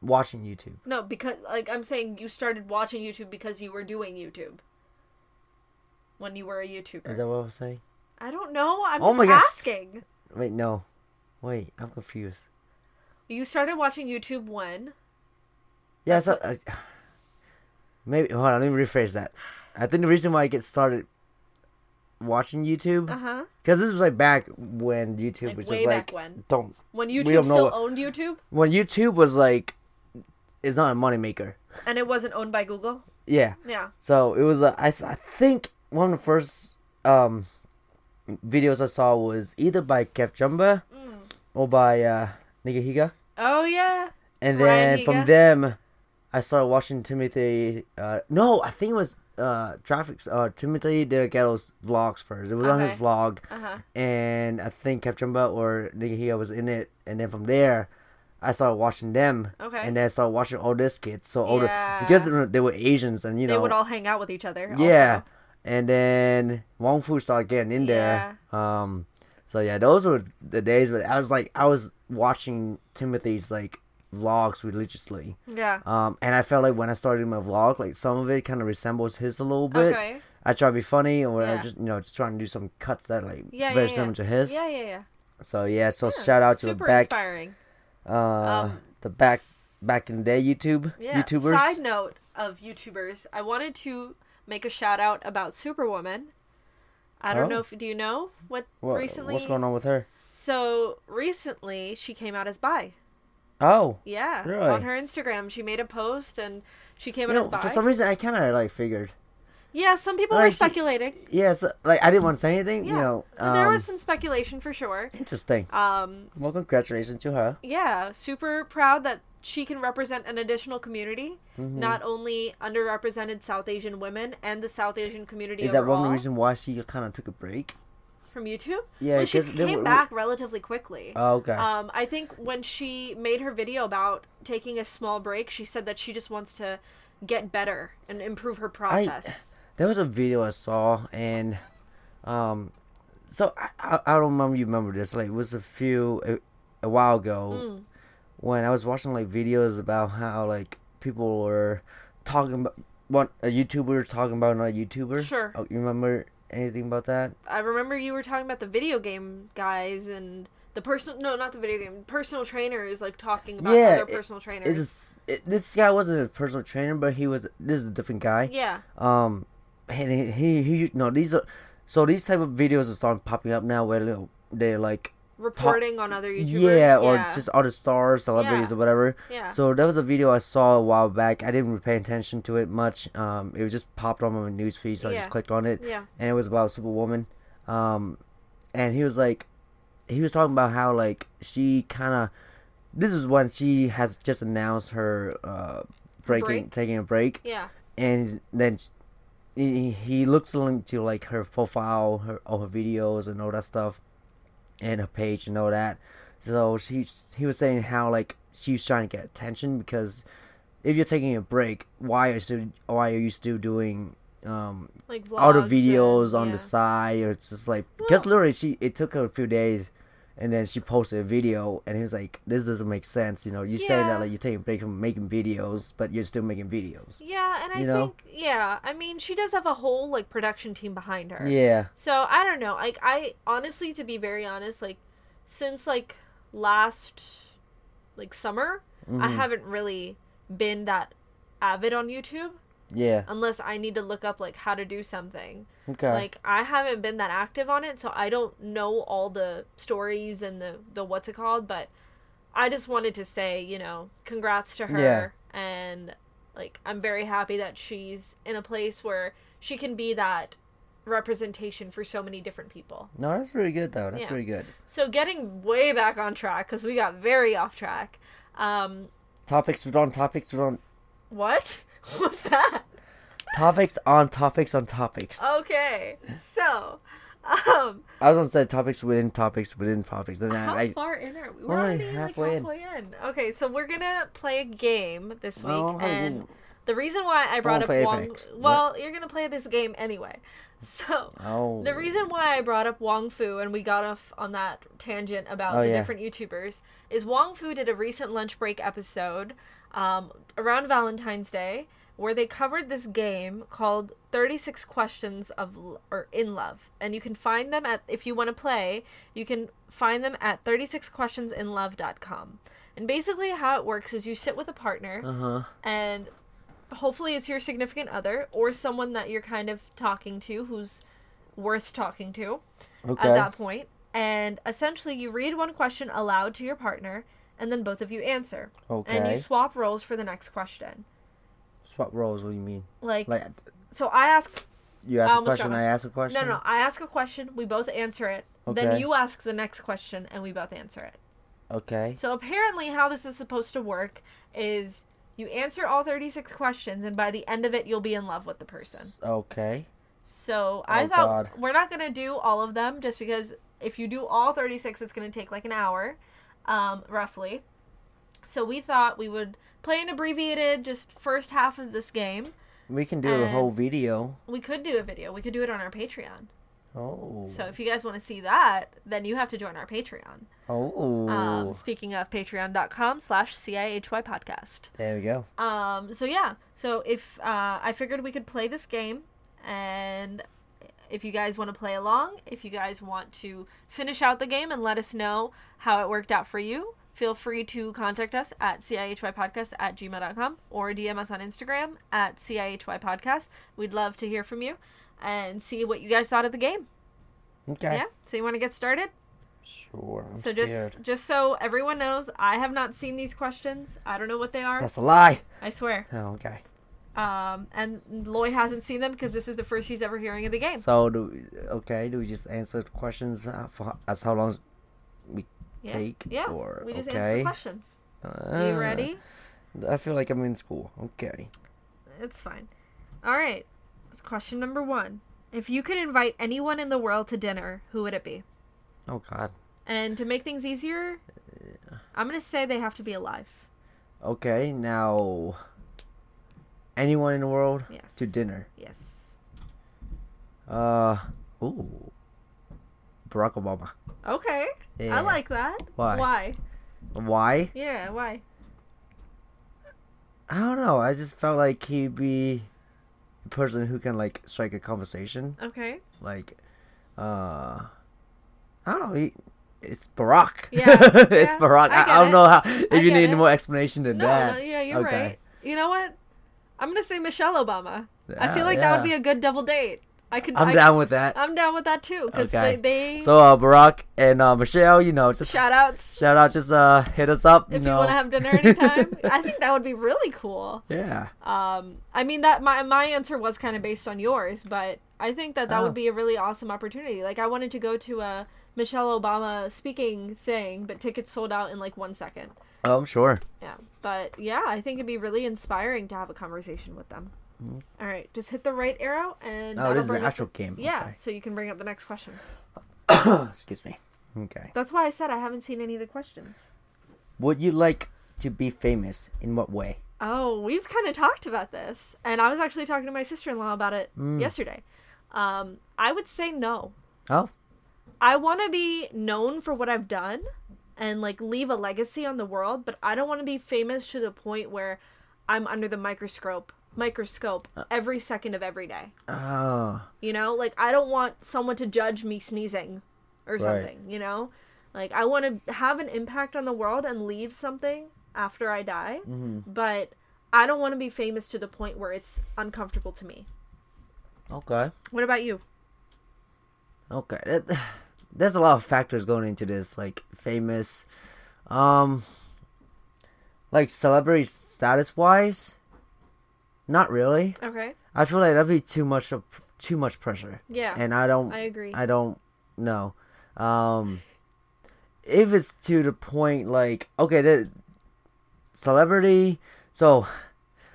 watching YouTube. No, because like I'm saying you started watching YouTube because you were doing YouTube. When you were a YouTuber. Is that what I was saying? I don't know. I'm Oh just asking. Wait, no. Wait, I'm confused. You started watching YouTube when? Yeah, so I, maybe hold on. Let me rephrase that. I think the reason why I get started watching YouTube Uh huh. because this was like back when YouTube Like was just like back when. don't When don't YouTube know still what- owned YouTube when YouTube was like it's not a moneymaker. and it wasn't owned by Google. Yeah. Yeah. So it was. Uh, I I think one of the first um videos I saw was either by Kev Jumba Mm. or by uh Nigahiga. Oh yeah. And then from Higa? them, I started watching Timothy. Uh, no, I think it was uh, Traphik's uh, Timothy De Ghetto's vlogs first. It was on his vlog, Uh huh. and I think KevJumba or Nigahiga was in it. And then from there, I started watching them, Okay. and then I started watching all these kids. So all Yeah. the because they were, they were Asians, and you know they would all hang out with each other. yeah. also. And then Wong Fu started getting in there. Um, so yeah, those were the days. But I was like, I was watching Timothy's like vlogs religiously. Yeah. Um, and I felt like when I started my vlog, like some of it kind of resembles his a little bit. Okay. I try to be funny, or I just you know just trying to do some cuts that like Yeah, very yeah, similar yeah. to his. Yeah, yeah, yeah. So yeah, so Yeah, shout out to the back, inspiring. uh, Um, the back back in the day YouTube Yeah. YouTubers. Side note of YouTubers, I wanted to make a shout out about Superwoman. I don't Oh. know if do you know what What- recently. what's going on with her? So recently, she came out as bi. Oh, Yeah, Really? on her Instagram, she made a post and she came you out know, as bi. for some reason I kind of like figured. yeah, some people Like, were speculating. Yes, like I didn't want to say anything. Yeah, You know, um, there was some speculation for sure. interesting. Um, Well, congratulations to her. yeah, super proud that she can represent an additional community, Mhm. not only underrepresented South Asian women and the South Asian community Is that overall one reason why she kind of took a break? from YouTube. Yeah, well, she came were- back relatively quickly. Oh, okay. Um, I think when she made her video about taking a small break, she said that she just wants to get better and improve her process. there was a video I saw, and um, so I, I, I don't remember you remember this. Like, it was a few a, a while ago Mm. When I was watching like videos about how like people were talking about one a YouTuber talking about another YouTuber. Sure. Oh, you remember anything about that? I remember you were talking about the video game guys and the personal no, not the video game personal trainer is like talking about Yeah, other it- personal trainers. It's it, this guy wasn't a personal trainer, but he was. This is a different guy. yeah, Um, and he, he, he no these are so these type of videos are starting popping up now where they're like reporting on other YouTubers. yeah or just other stars, celebrities Yeah. or whatever. yeah. So there was a video I saw a while back. I didn't pay attention to it much. Um, it was just popped on my news feed, so I just clicked on it, yeah. and it was about Superwoman. Um, and he was like, he was talking about how like she kind of, this is when she has just announced her uh breaking, Break? taking a break, Yeah. and then he, he looks into like her profile, her all her videos and all that stuff, and her page and all that. So he he was saying how like she's trying to get attention because if you're taking a break, why are you still why are you still doing um Like vlogs other videos and- on yeah. the side or it's just like because Well- literally she it took her a few days. And then she posted a video, and he was like, "This doesn't make sense. You know, you say Yeah. that like you're taking a break from making videos, but you're still making videos." Yeah, and I know? think yeah, I mean she does have a whole like production team behind her. Yeah. So I don't know. Like I honestly, to be very honest, like since like last like summer, I Mhm. haven't really been that avid on YouTube Yeah. unless I need to look up like how to do something. Okay. Like I haven't been that active on it, so I don't know all the stories and the the what's it called, but I just wanted to say, you know, congrats to her and like I'm very happy that she's in a place where she can be that representation for so many different people. no, that's really good though. That's Yeah. really good. So getting way back on track cuz we got very off track. Um Topics we're on topics we're on what? What's that? topics on topics on topics. Okay. So, um I was gonna say topics within topics within topics. Then How I, I far in are we? We're already halfway in. like halfway in. Okay, so we're gonna play a game this week, Well, and the reason why I brought won't up Wong, Apex. What? well, you're gonna play this game anyway. So oh the reason why I brought up Wong Fu and we got off on that tangent about Oh, the yeah. different YouTubers is Wong Fu did a recent lunch break episode um, around Valentine's Day where they covered this game called 36 questions of or in love and you can find them at if you want to play you can find them at 36questionsinlove.com and basically how it works is you sit with a partner Uh huh. and hopefully it's your significant other or someone that you're kind of talking to who's worth talking to Okay. at that point and essentially you read one question aloud to your partner and then both of you answer okay. and you swap roles for the next question Swap roles. What do you mean? like, Like so i ask you I ask a question, I ask a question. no no i ask a question we both answer it then you ask the next question and we both answer it Okay. so apparently how this is supposed to work is you answer all 36 questions and by the end of it you'll be in love with the person Okay. So I Oh, thought God. we're not gonna do all of them just because if you do all 36, it's gonna take like an hour, um, roughly. So we thought we would play an abbreviated, just first half of this game. We can do a whole video. We could do a video. We could do it on our Patreon. Oh. So if you guys want to see that, then you have to join our Patreon. Oh. Um, speaking of patreon.com slash CIHY podcast. there we go. Um, so yeah, so if uh, I figured we could play this game, and if you guys want to play along, if you guys want to finish out the game and let us know how it worked out for you, feel free to contact us at cihypodcast at gmail.com or DM us on Instagram at cihypodcast. We'd love to hear from you and see what you guys thought of the game. Okay. Yeah. So you want to get started? Sure. I'm so scared. just just so everyone knows, I have not seen these questions. I don't know what they are. That's a lie. I swear. Oh, okay. Um, and Loy hasn't seen them because this is the first he's ever hearing of the game. So do we, okay? Do we just answer questions uh, for as how long we Yeah. take? Yeah, Or we just answer okay. questions. Are you Uh, ready? I feel like I'm in school. Okay. It's fine. All right. Question number one. If you could invite anyone in the world to dinner, who would it be? Oh God. And to make things easier, I'm going to say they have to be alive. Okay, now. Anyone in the world Yes. to dinner. Yes. Uh. Ooh. Barack Obama. Okay. Yeah. I like that. Why? Why? Why? Yeah, why? I don't know. I just felt like he'd be a person who can like strike a conversation. Okay. Like, uh, I don't know. He, it's Barack. Yeah, it's yeah, Barack. I I, I don't it. know how. If I you need it. more explanation than No, that. no, yeah, you're okay. right. You know what? I'm going to say Michelle Obama. I feel like that would be a good double date. I could I'm I, down with that. I'm down with that too cuz Okay. they, they So uh, Barack and uh, Michelle, you know, just shout, outs. shout outs out, just uh, hit us up. if you know. you want to have dinner anytime. I think that would be really cool. yeah. Um, I mean that my my answer was kind of based on yours, but I think that that Oh. would be a really awesome opportunity. Like I wanted to go to a Michelle Obama speaking thing, but tickets sold out in like one second. Oh, I'm sure. Yeah, but yeah, I think it'd be really inspiring to have a conversation with them. All right, just hit the right arrow and Mm-hmm. Oh, this is an actual the- game. Yeah, so you can bring up the next question. Excuse me. Okay. That's why I said I haven't seen any of the questions. Would you like to be famous? In what way? Oh, we've kind of talked about this, and I was actually talking to my sister-in-law about it Mm. yesterday. Um, I would say no. Oh, I want to be known for what I've done and like leave a legacy on the world, but I don't want to be famous to the point where I'm under the microscope microscope every second of every day. oh, You know, like I don't want someone to judge me sneezing or Right. something, you know? Like I want to have an impact on the world and leave something after I die, Mm-hmm. but I don't want to be famous to the point where it's uncomfortable to me. okay, What about you? okay. That, there's a lot of factors going into this, like famous, um, like celebrity status wise. Not really. Okay. I feel like that'd be too much of too much pressure. Yeah. and I don't I agree. I don't know. Um if it's to the point like okay, the celebrity so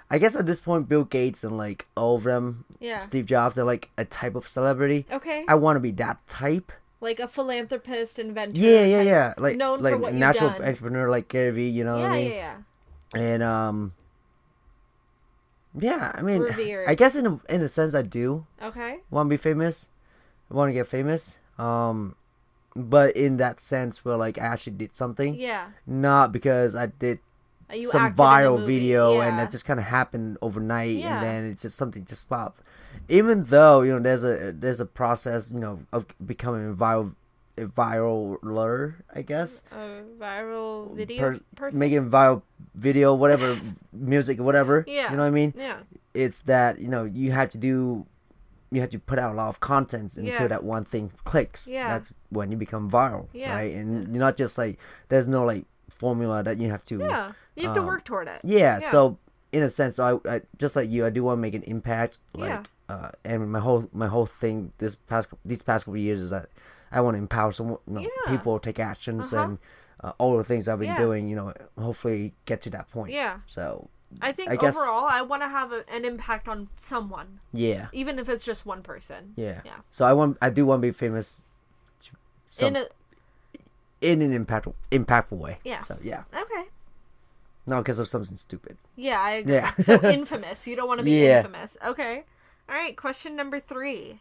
I guess at this point Bill Gates and like all of them yeah. Steve Jobs they're like a type of celebrity. Okay. I want to be that type. Like a philanthropist, inventor. Yeah, yeah, yeah. Like known for like what a you've natural done. entrepreneur like Gary Vee, you know what Yeah, I yeah, mean? yeah. And um yeah, I mean Revered. I guess in a, in a sense I do. Okay. want to be famous, want to get famous. Um, but in that sense, where like I actually did something, Yeah. not because I did some acted in the viral video and Yeah. that just kind of happened overnight, Yeah. and then it's just something just popped. Even though you know there's a there's a process you know of becoming viral viraler, I guess. a viral video Per- person. Making a viral video, whatever, music, whatever. Yeah. You know what I mean? yeah. it's that you know you have to do you have to put out a lot of content until Yeah. that one thing clicks Yeah. that's when you become viral Yeah. right and you're not just like there's no like formula that you have to Yeah. You have to um, work toward it. yeah, Yeah. so in a sense I, I just like you i do want to make an impact like Yeah. Uh and my whole my whole thing this past these past couple of years is that i want to empower some you know, Yeah. people take actions Uh-huh. and uh, all the things i've been Yeah. doing you know hopefully get to that point Yeah. so I think I guess- overall, I want to have a, an impact on someone, yeah even if it's just one person. Yeah. Yeah. So I want I do want to be famous some, In in, an impactful impactful way. Yeah. So yeah. okay. No, because of something stupid. Yeah, I agree. Yeah. so infamous. You don't want to be Yeah. infamous. Okay. All right. Question number three.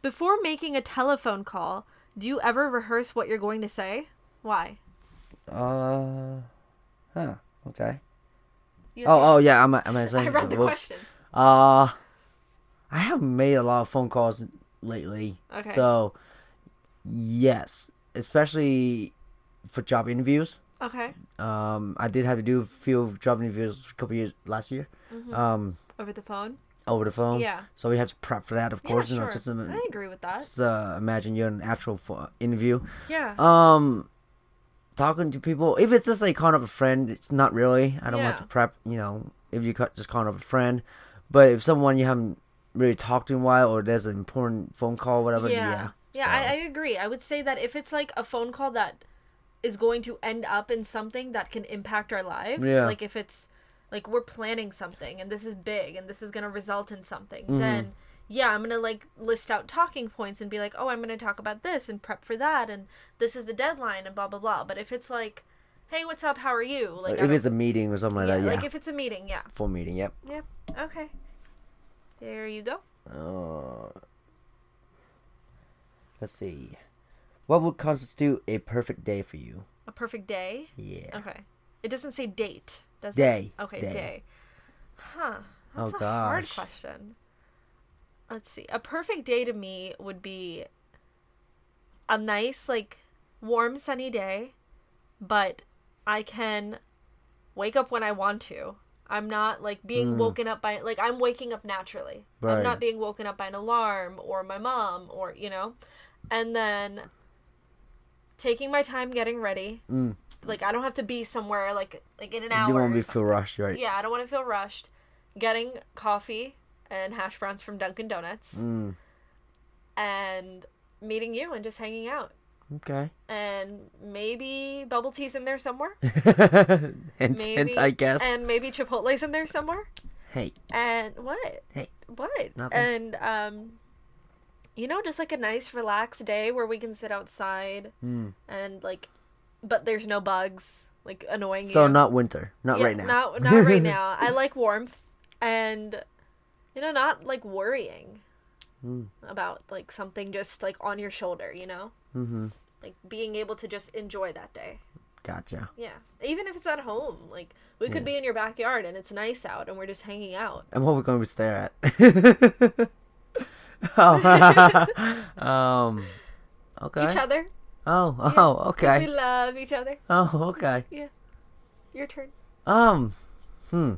Before making a telephone call, do you ever rehearse what you're going to say? Why? Uh huh. Okay. You Oh oh yeah, I'm I'm I saying read the question. Uh I haven't made a lot of phone calls lately. Okay. So yes, especially for job interviews. Okay. Um I did have to do a few job interviews a couple years last year. Um Over the phone. Over the phone. Yeah. So we have to prep for that, of course. yeah, You sure. know, just, um, I agree with that. just uh, imagine you're in an actual pho- interview. Yeah. Um, talking to people. If it's just like calling up a friend, it's not really. I don't want to prep. You know, if you just calling up a friend, but if someone you haven't really talked to in a while, or there's an important phone call, whatever. Yeah. yeah. Yeah, I, I agree. I would say that if it's like a phone call that is going to end up in something that can impact our lives. Yeah. Like if it's like we're planning something and this is big and this is going to result in something, Mm-hmm. then yeah, I'm going to like list out talking points and be like, "Oh, I'm going to talk about this and prep for that and this is the deadline and blah blah blah." But if it's like, "Hey, what's up? How are you?" Like if it's a meeting or something like yeah, that, yeah. like if it's a meeting, yeah. Full meeting, yep. Yep. Okay. There you go. Uh, let's see. What would constitute a perfect day for you? A perfect day. Yeah. Okay. It doesn't say date, does Day. it? Okay, Day. day. Huh. Oh, That's a hard question. Let's see. A perfect day to me would be a nice, like, warm, sunny day, but I can wake up when I want to. I'm not like being woken up by like I'm waking up naturally. Right. I'm Mm. Not being woken up by an alarm or my mom or you know. And then taking my time getting ready. Mm. Like I don't have to be somewhere like like in an hour. You don't want to feel rushed, right? yeah, I don't want to feel rushed. Getting coffee and hash browns from Dunkin' Donuts Mm. and meeting you and just hanging out. Okay. And maybe bubble tea's in there somewhere. hint, Maybe. hint, I guess. And maybe Chipotle's in there somewhere. hey, And what? hey. What? Nothing. And um you know, just like a nice relaxed day where we can sit outside Mm. and like but there's no bugs like annoying So you. not winter, not Yeah, right now. Not not right now. I like warmth and you know, not like worrying Mm. about like something just like on your shoulder, you know? Mm-hmm. Like being able to just enjoy that day. Gotcha. Yeah. Even if it's at home. Like we could Yeah. be in your backyard and it's nice out and we're just hanging out. And what we're going to stare at? oh. um. Okay. Each other. Oh. Yeah, Oh. Okay. We love each other. Oh. Okay. Yeah. Your turn. Um. Hmm.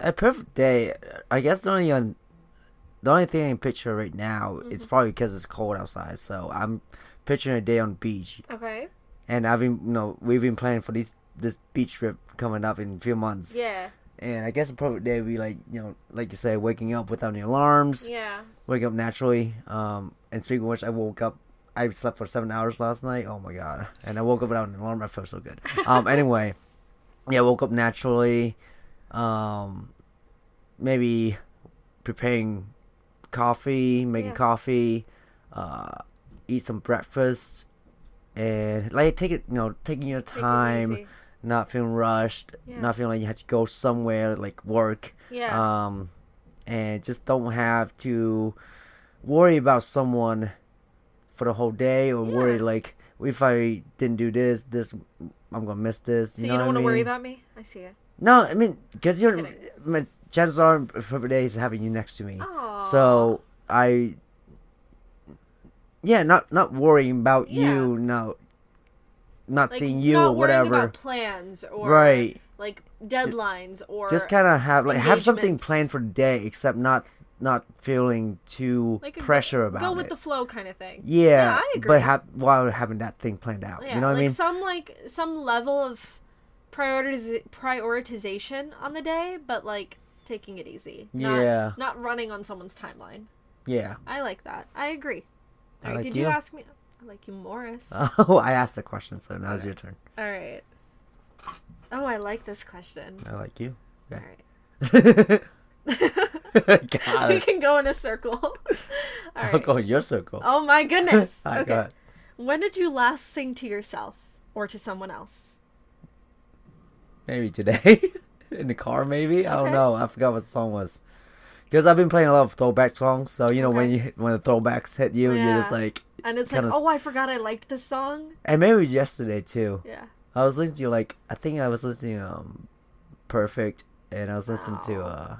A perfect day. I guess the only on, the only thing I can picture right now, it's probably because it's cold outside. So I'm picturing a day on the beach, Okay. and I've been, you know, we've been planning for these this beach trip coming up in a few months. Yeah. And I guess a perfect day would be like, you know, like you say, waking up without any alarms, Yeah. waking up naturally. Um, and speaking of which, I woke up. I slept for seven hours last night. Oh my god! And I woke up without an alarm. I felt so good. Um, anyway, yeah, woke up naturally. Um, maybe preparing coffee, making Yeah. coffee, uh, eat some breakfast, and like take it, you know, taking your time. Not feeling rushed, Yeah. not feeling like you have to go somewhere like work Yeah. um, and just don't have to worry about someone for the whole day or worry like if I didn't do this, this I'm gonna miss this. so You you, don't want to worry about me? I see it. No, I mean because you're. Kidding. I chances are, day is having you next to me. Aw. So I. Yeah, not not worrying about Yeah. you, no. Not like, seeing you not or whatever. plans or Right. like deadlines or just kind of have like have something planned for the day except not not feeling too like a pressure about go it with the flow kind of thing. yeah, Yeah, I agree. but have while having that thing planned out Yeah, you know what like i mean some like some level of prioritiz- prioritization on the day, but like taking it easy. Not, Yeah. Not running on someone's timeline. yeah I like that. I agree. I All right, like did you. you. ask me? I like you, Morris. oh i asked the question so now's Okay. your turn All right. Oh, I like this question. i like you All okay. right. God, we can go in a circle. All i'll right. go in your circle Oh my goodness. All right, okay. When did you last sing to yourself or to someone else? maybe today in the car maybe i don't know i forgot what the song was because i've been playing a lot of throwback songs so you know when you when the throwbacks hit you you're just like And it's like, oh, I forgot I liked this song. and maybe it yesterday too Yeah. I was listening to like I think I was listening to um Perfect and I was listening to uh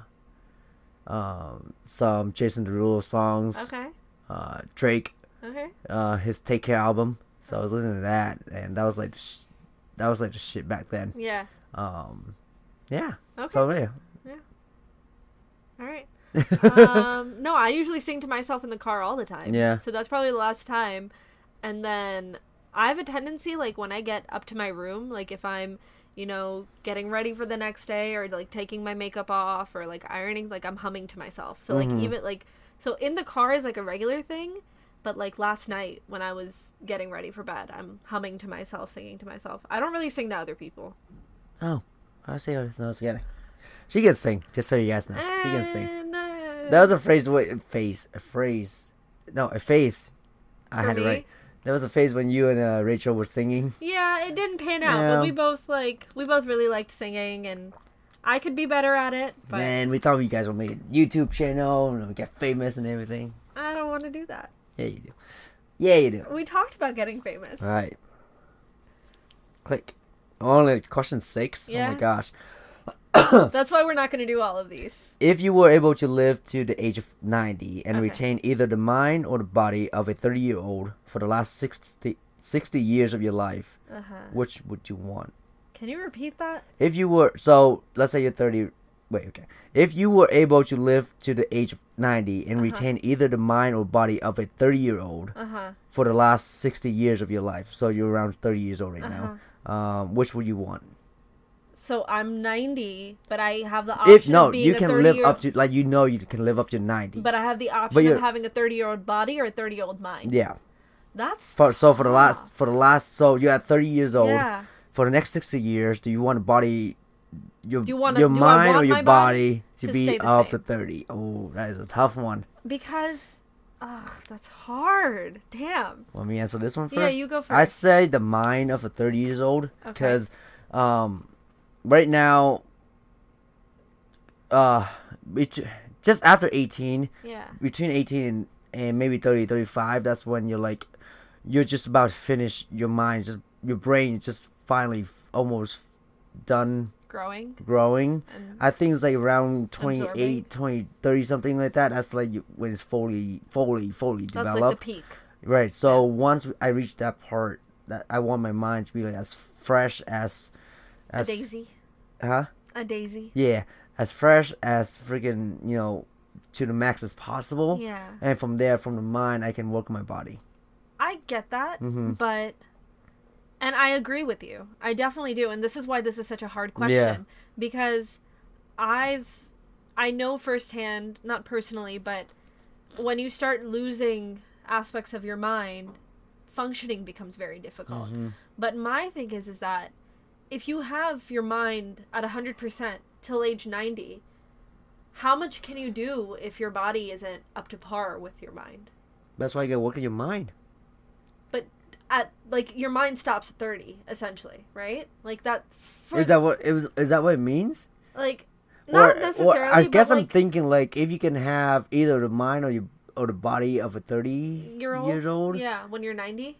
um some Jason Derulo songs. Okay. Uh Drake Okay. uh his Take Care album. So I was listening to that and that was like sh- that was like the shit back then. Yeah. Um yeah. Okay. So yeah. All right. Um, no, I usually sing to myself in the car all the time. Yeah. So that's probably the last time. And then I have a tendency, like, when I get up to my room, like, if I'm, you know, getting ready for the next day or, like, taking my makeup off or, like, ironing, like, I'm humming to myself. So, like, Mhm. even, like, so in the car is, like, a regular thing. But like last night when I was getting ready for bed, I'm humming to myself, singing to myself. I don't really sing to other people. Oh, I see how it's not kidding. She can sing, just so you guys know. She can sing. That was a phrase. Wait, a phrase. A phrase. No, a phase. I For had it right. There was a phase when you and uh, Rachel were singing. Yeah, it didn't pan out, Yeah. but we both like we both really liked singing, and I could be better at it, but Man, we thought you guys would make a YouTube channel and get famous and everything. I don't want to do that. Yeah, you do. Yeah, you do. We talked about getting famous. All right. Click. Only question six. Yeah. Oh my gosh. That's why we're not going to do all of these. If you were able to live to the age of 90 and Okay. retain either the mind or the body of a 30 year old for the last 60, 60 years of your life, Uh huh. which would you want? Can you repeat that? If you were, so let's say you're 30. Wait, okay. If you were able to live to the age of 90 and Uh-huh. retain either the mind or body of a 30 year old Uh huh. for the last 60 years of your life, so you're around 30 years old right Uh-huh. now, um, which would you want? So I'm 90, but I have the option If no, you can 30 live year up to like you know you can live up to 90. But I have the option of having a 30 year old body or a 30 year old mind. yeah. That's For, so for the last for the last so you're at 30 years old. Yeah. For the next 60 years, do you want a body your Do you wanna- your mind or your body body to, to be up to 30? Oh, that is a tough one. Because, ugh, that's hard. Damn. Let me answer this one first. Yeah, you go first. I say the mind of a 30 years old Okay. because um, right now, uh, just after 18, Yeah. between 18 and, and maybe 30, 35, that's when you're like, you're just about to finish your mind, just your brain is just finally f- almost done Growing. growing. I think it's like around 28, Absorbing. 20, 30, something like that. That's like when it's fully, fully, fully that's developed. like the peak. Right. So Yeah. once I reach that part, that I want my mind to be like as fresh as, A daisy. huh? A daisy. Yeah, as fresh as freaking you know, to the max as possible. Yeah. And from there, from the mind, I can work my body. I get that, Mhm. but and I agree with you. I definitely do, and this is why this is such a hard question yeah. because I've I know firsthand, not personally, but when you start losing aspects of your mind, functioning becomes very difficult. Mm-hmm. But my thing is is that if you have your mind at 100% till age 90, how much can you do if your body isn't up to par with your mind? That's why you gotta work on your mind. but at like your mind stops at 30 essentially right like that for, is that what it was? Is that what it means? like not or, necessarily or I guess I'm like, thinking like if you can have either the mind or your or the body of a 30 year old years old yeah when you're 90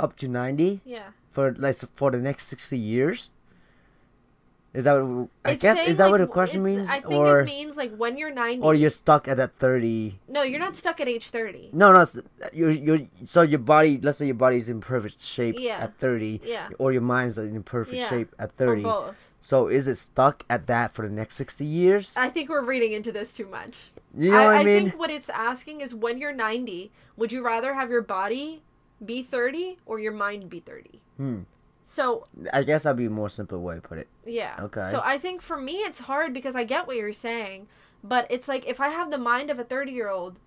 up to 90 yeah for like for the next 60 years. Is that what, I It's guess is that what like, the question means i think or it means like when you're 90 or you're stuck at that 30 no you're not stuck at age 30 no no you're, you're so your body let's say your body's in perfect shape Yeah. at 30 yeah or your mind's in perfect Yeah. shape at 30. or 30 both so is it stuck at that for the next 60 years i think we're reading into this too much you know I, what i, I mean think what it's asking is when you're 90 would you rather have your body be 30 or your mind be 30 hmm. so i guess that'd be a more simple way to put it Yeah. Okay. So I think for me it's hard because I get what you're saying, but it's like if I have the mind of a 30 year old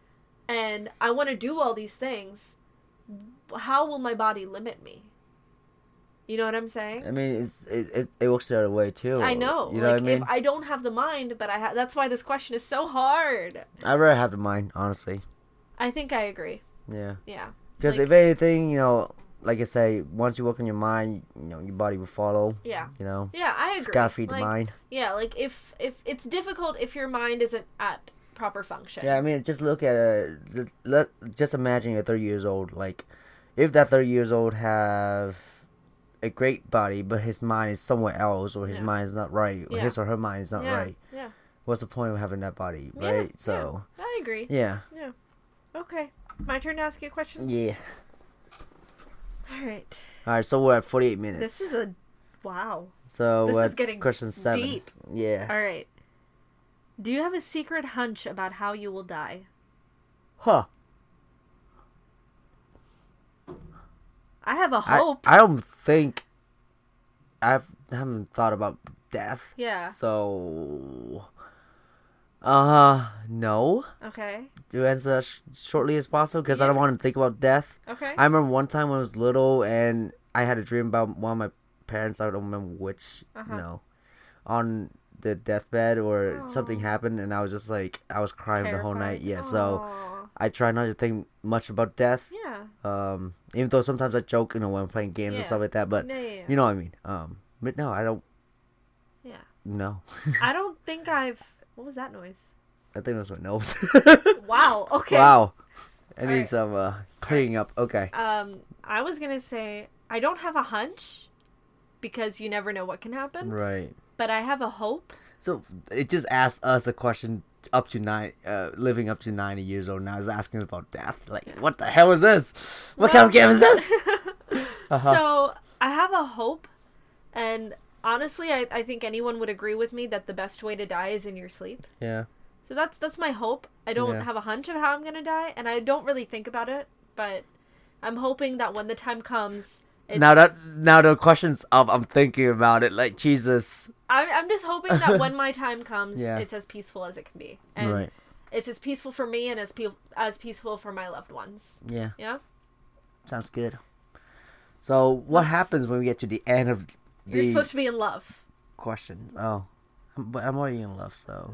and I want to do all these things, how will my body limit me? You know what I'm saying? i mean it's it, it, it works the other way too I know. you know like what i mean if I don't have the mind, but I ha- that's why this question is so hard. i'd rather have the mind honestly I think I agree. yeah Yeah. Because Like- if anything you know like i say once you work on your mind you know your body will follow Yeah. you know Yeah, I agree. gotta feed like, the mind Yeah, like if if it's difficult if your mind isn't at proper function. Yeah, I mean, just look at it. Let just imagine you're 30 years old. Like, if that 30 years old have a great body, but his mind is somewhere else, or his Yeah. mind is not right, or Yeah. his or her mind is not yeah. right. Yeah. What's the point of having that body, right? yeah. So, I agree. Yeah. Yeah, Okay. My turn to ask you a question. yeah. All right. All right, so we're at 48 minutes. This is a wow. so this is getting question seven. deep. Yeah. All right. Do you have a secret hunch about how you will die? Huh. I have a hope. I don't think I've haven't thought about death. yeah. So, Uh, no. Okay. To answer that sh- shortly as possible, because I don't Yeah. want to think about death. Okay. I remember one time when I was little and I had a dream about one of my parents. I don't remember which. Uh-huh. You know, on the deathbed or something happened, and I was just like I was crying the whole night. Yeah. So I try not to think much about death. Yeah. Um, even though sometimes I joke, you know, when I'm playing games and stuff like that. But yeah, yeah, yeah. you know what I mean. Um, but no, I don't. Yeah. No, I don't think I've. What was that noise? I think that's my nose. Wow. Okay. Wow. I need Alright. some uh, cleaning up. Okay. Um, I was gonna say I don't have a hunch because you never know what can happen, Right. but I have a hope. So it just asked us a question up to nine, uh, living up to ninety years old now is asking about death. Like, what the hell is this? What kind of game is this? Uh-huh. So I have a hope, and honestly, I, I think anyone would agree with me that the best way to die is in your sleep. yeah. So that's that's my hope. I don't Yeah. have a hunch of how I'm gonna die, and I don't really think about it, but I'm hoping that when the time comes, it's, Now that now the questions of I'm thinking about it. Like Jesus. I'm, I'm just hoping that when my time comes, Yeah. it's as peaceful as it can be, and right. it's as peaceful for me and as pe- as peaceful for my loved ones. Yeah. Yeah, Sounds good. So what Let's- happens when we get to the end of you're supposed to be in love. question? Oh, but I'm already in love. So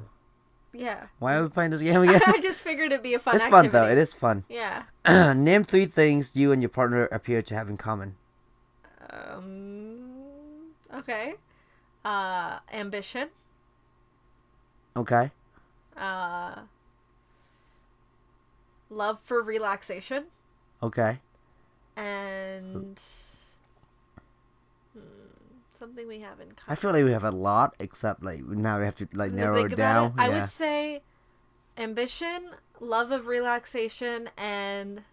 Yeah, why are we playing this game again? I just figured it'd be a fun. it's activity. fun though. It is fun. Yeah. Name three things you and your partner appear to have in common. Um. Okay. Uh, ambition. Okay. Uh. Love for relaxation Okay. and hmm, something we have in common. I feel like we have a lot, except like now we have to like narrow it down. I yeah. would say ambition, love of relaxation, and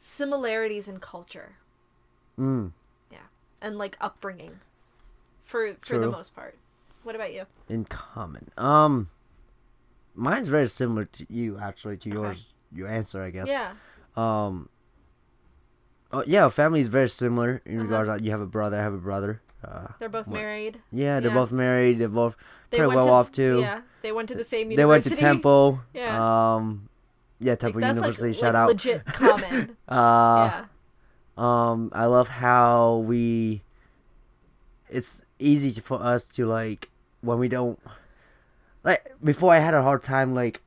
similarities in culture Mm, Yeah, and like upbringing, for for the most part. What about you? in common. Um, mine's very similar to you actually. To yours, your answer, I guess. Yeah. Um. Oh yeah, family is very similar in Uh-huh. regards that you have a brother, I have a brother. Uh, They're both What? married. yeah, they're Yeah. both married. They're both They pretty well to, off too. Yeah, they went to the same university. They went to Temple. Yeah. Um. Yeah, Like, Temple that's University. like, shout like out. legit common. Uh. yeah. Um, I love how we. It's easy to, for us to like when we don't. Like before, I had a hard time like.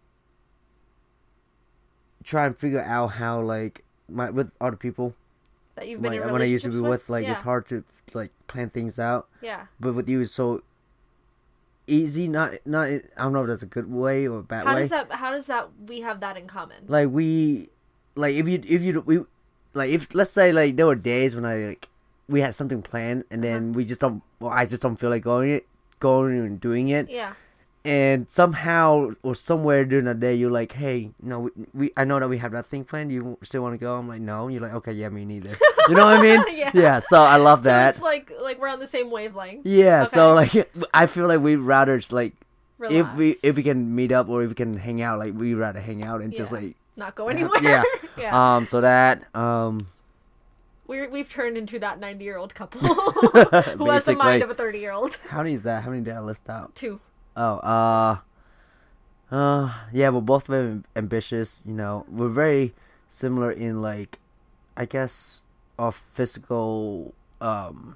Try and figure out how like my with other people That you've been like, in when I used to be with like yeah. it's hard to like plan things out. Yeah. But with you, it's so easy. Not not. I don't know if that's a good way or a bad How way. does that? How does that? We have that in common. like we like if you if you we like if let's say like there were days when I like we had something planned and Uh-huh. then we just don't well I just don't feel like going it going and doing it Yeah. And somehow or somewhere during the day you're like hey no we, we I know that we have that thing planned you still want to go I'm like no you're like okay yeah me neither you know what I mean Yeah. yeah. so I love So that it's like like we're on the same wavelength. yeah so like I feel like we'd rather just like if we if we can meet up or if we can hang out like we rather hang out and just like not go anywhere. Yeah. yeah. um so that um We're, we've turned into that 90 year old couple who has the mind of a 30 year old. How many is that? How many did I list out? Two. Oh, uh, uh, yeah, we're both very ambitious. You know, we're very similar in like, I guess, our physical um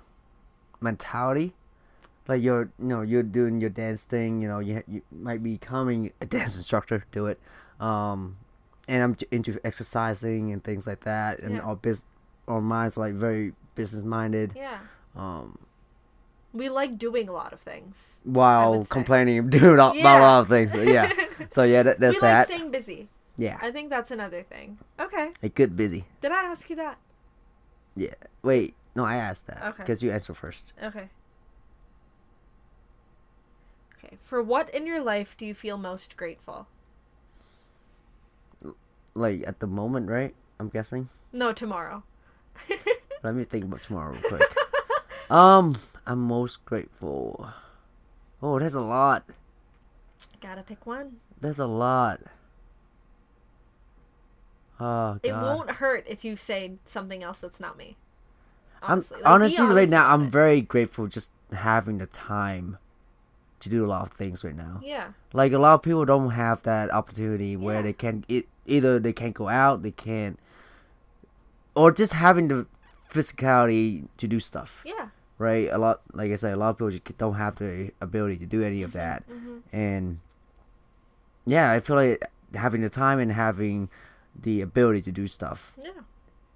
mentality. Like you're, you know, you're doing your dance thing. You know, you you might be becoming a dance instructor. Do it. Um, and I'm into exercising and things like that. And Yeah. our biz, our minds are like very business minded. Yeah. Um, We like doing a lot of things. while complaining dude about Yeah. a lot of things. Yeah. So yeah, that, there's we that. like staying busy. yeah. I think that's another thing. Okay. A good busy. Did I ask you that? Yeah. Wait. No, I asked that Okay. because you answer first. Okay. Okay. For what in your life do you feel most grateful? Like at the moment, right? I'm guessing. No, tomorrow. Let me think about tomorrow real quick. um, I'm most grateful. Oh, there's a lot. Gotta pick one. There's a lot. Oh god. It won't hurt if you say something else that's not me. I'm Honestly, Like, be honestly right now I'm it. very grateful just having the time to do a lot of things right now. Yeah. Like a lot of people don't have that opportunity where Yeah. they can it, either they can't go out, they can't, or just having the physicality to do stuff. Yeah. Right? A lot, like I said, a lot of people just don't have the ability to do any of that, hmm and yeah, I feel like having the time and having the ability to do stuff. Yeah.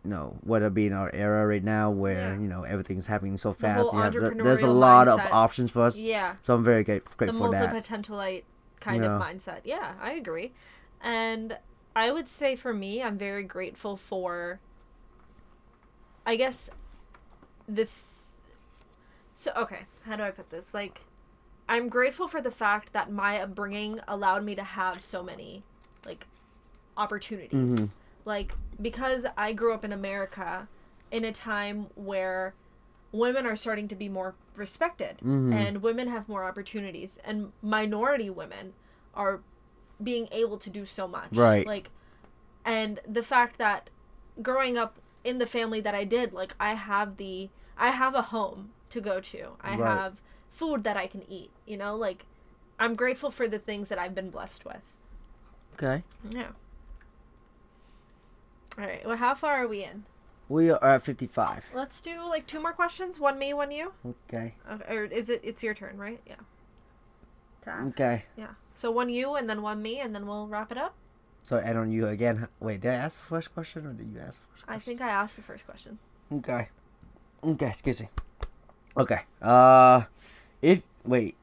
You know, whether it be in our era right now where Yeah. you know everything's happening so The fast, you have, there's a lot of options for us. Yeah. So I'm very great, The grateful for that. multi-potentialite kind of Yeah. mindset. Yeah, I agree. And I would say for me, I'm very grateful for I guess the th- So okay, how do I put this? Like I'm grateful for the fact that my upbringing allowed me to have so many like opportunities. Mhm. Like because I grew up in America in a time where women are starting to be more respected Mhm. and women have more opportunities and minority women are being able to do so much Right. like and the fact that growing up in the family that I did like I have the I have a home to go to I Right. have food that I can eat you know like I'm grateful for the things that I've been blessed with Okay. yeah all right well how far are we in We are at 55. let's do like two more questions one me one you Okay. okay, or is it it's your turn right yeah to ask Okay. Yeah. So one you and then one me and then we'll wrap it up. So add on you again. Wait, did I ask the first question or did you ask the first question? I think I asked the first question. Okay. Okay, excuse me. Okay. Uh if wait.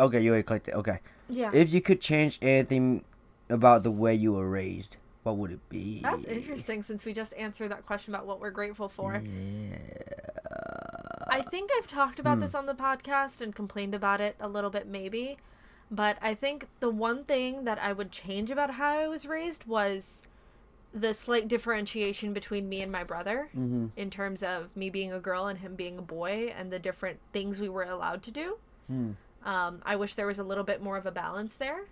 Okay, you already clicked it. Okay. Yeah. If you could change anything about the way you were raised, what would it be? That's interesting since we just answered that question about what we're grateful for. Yeah. I think I've talked about Hmm. this on the podcast and complained about it a little bit maybe. But I think the one thing that I would change about how I was raised was the slight differentiation between me and my brother Mm-hmm. in terms of me being a girl and him being a boy and the different things we were allowed to do. Hmm. Um, I wish there was a little bit more of a balance there.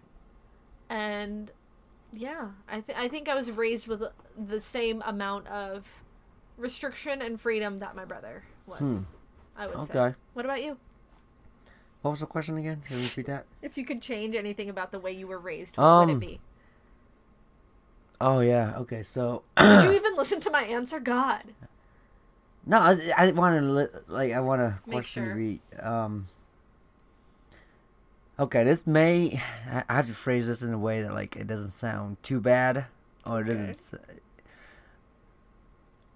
And yeah, I th- I think I was raised with the same amount of restriction and freedom that my brother was. Hmm. I would say. Okay. What about you? What was the question again? Can you repeat that? If you could change anything about the way you were raised, what would Um, it be? Oh yeah. Okay. So Did you even listen to my answer? God. no, I, I want to like I want to question sure. read. Um. Okay, this may I have to phrase this in a way that like it doesn't sound too bad, or it doesn't.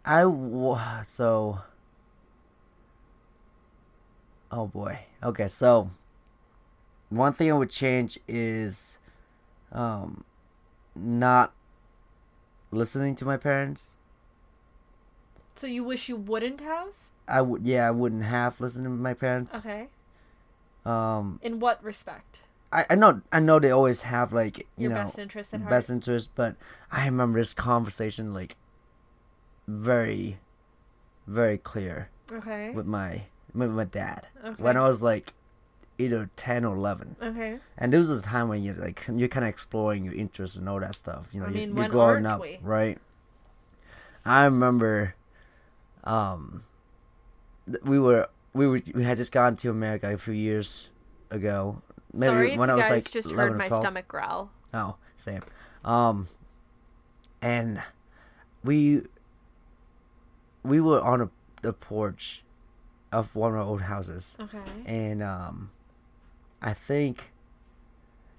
I so. Oh boy. Okay, so one thing I would change is, um, not listening to my parents. So you wish you wouldn't have? I would, yeah, I wouldn't have listened to my parents. Okay. Um, In what respect? I, I know, I know they always have like you Your know best interest at heart. best interest, but I remember this conversation like very, very clear Okay. with my with my dad Okay. when I was like either ten or eleven, Okay. and this was a time when you're like you're kind of exploring your interests and all that stuff. You know, I you're, mean, you're when growing up, we? right? I remember, um, we were we were we had just gone to America a few years ago. Maybe Sorry if when you I was guys like just 11 heard my 12. stomach growl. Oh, same. Um, and we we were on a the porch of one of our old houses, Okay. and um, I think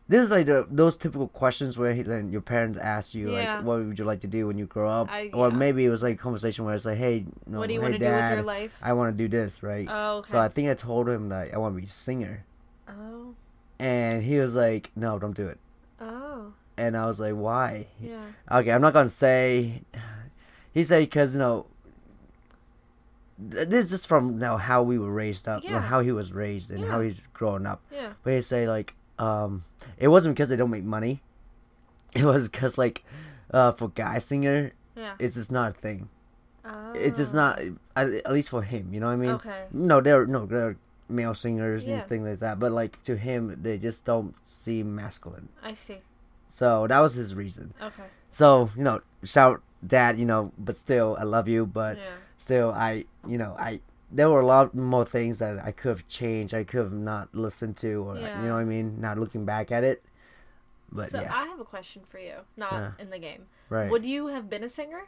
this is like the, those typical questions where he, then your parents ask you Yeah. like, "What would you like to do when you grow up?" I- or yeah. maybe it was like a conversation where it's like, "Hey, know, what do you hey, want to do with your life? I want to do this, right?" Oh, okay. So I think I told him that I want to be a singer, oh. and he was like, "No, don't do it." Oh. And I was like, "Why?" Yeah. Okay, I'm not gonna say. He said because you know. Th- This is just from you know, how we were raised up, Yeah. how he was raised, and how he's growing up. Yeah. But he say like, um, it wasn't because they don't make money. It was because like, uh, for guy singer, Yeah. it's just not a thing. Oh. It's just not, at, at least for him. You know what I mean? Okay. No, they're no, they're male singers Yeah. and things like that. But like to him, they just don't seem masculine. I see. So that was his reason. Okay. So you know, shout dad, you know, but still, I love you, but yeah. Still, I, you know, I, there were a lot more things that I could have changed. I could have not listened to, or Yeah. you know what I mean. Not looking back at it, but so yeah, I have a question for you. Not in the game. right. Would you have been a singer?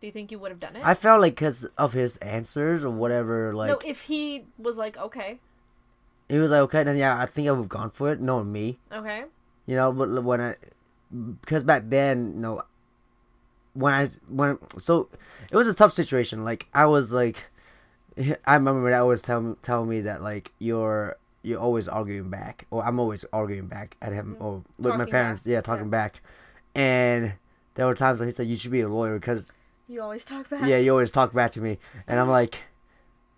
Do you think you would have done it? I felt like because of his answers or whatever, like no, if he was like, okay, he was like, okay, then yeah, I think I would have gone for it. Knowing me, okay, you know, but when I, because back then, you know, when I when so it was a tough situation. Like I was like, I remember when I was telling me that like you're you're always arguing back, or I'm always arguing back at him mm-hmm. or with my parents. back, Yeah, talking yeah. back, and there were times when he said you should be a lawyer because you always talk back. yeah, you always talk back to me, and I'm like,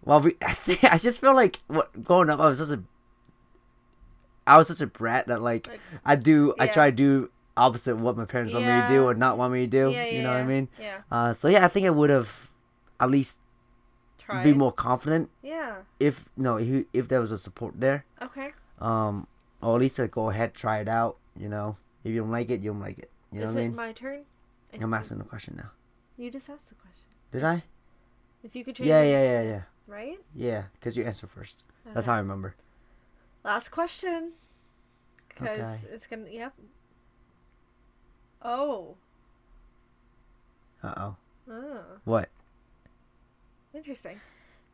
well, we, I think I just feel like what, growing up, I was such a, I was such a brat that like, Like, I do, I try to do opposite of what my parents want me to do or not want me to do. Yeah, yeah, you know what I mean? Yeah. Uh, so yeah, I think I would have at least Try. be more confident Yeah. if no if, if there was a support there. Okay. Um, or at least to go ahead, try it out. You know, if you don't like it, you don't like it. You know Is what I it mean? my turn? I I'm asking the question now. You just asked the question. Did I? If you could change. Yeah, yeah, yeah, yeah, Right. yeah. Because you answered first. That's how I remember. Last question. Because Okay. it's gonna. Yep. Oh. Uh oh. Oh. What? Interesting.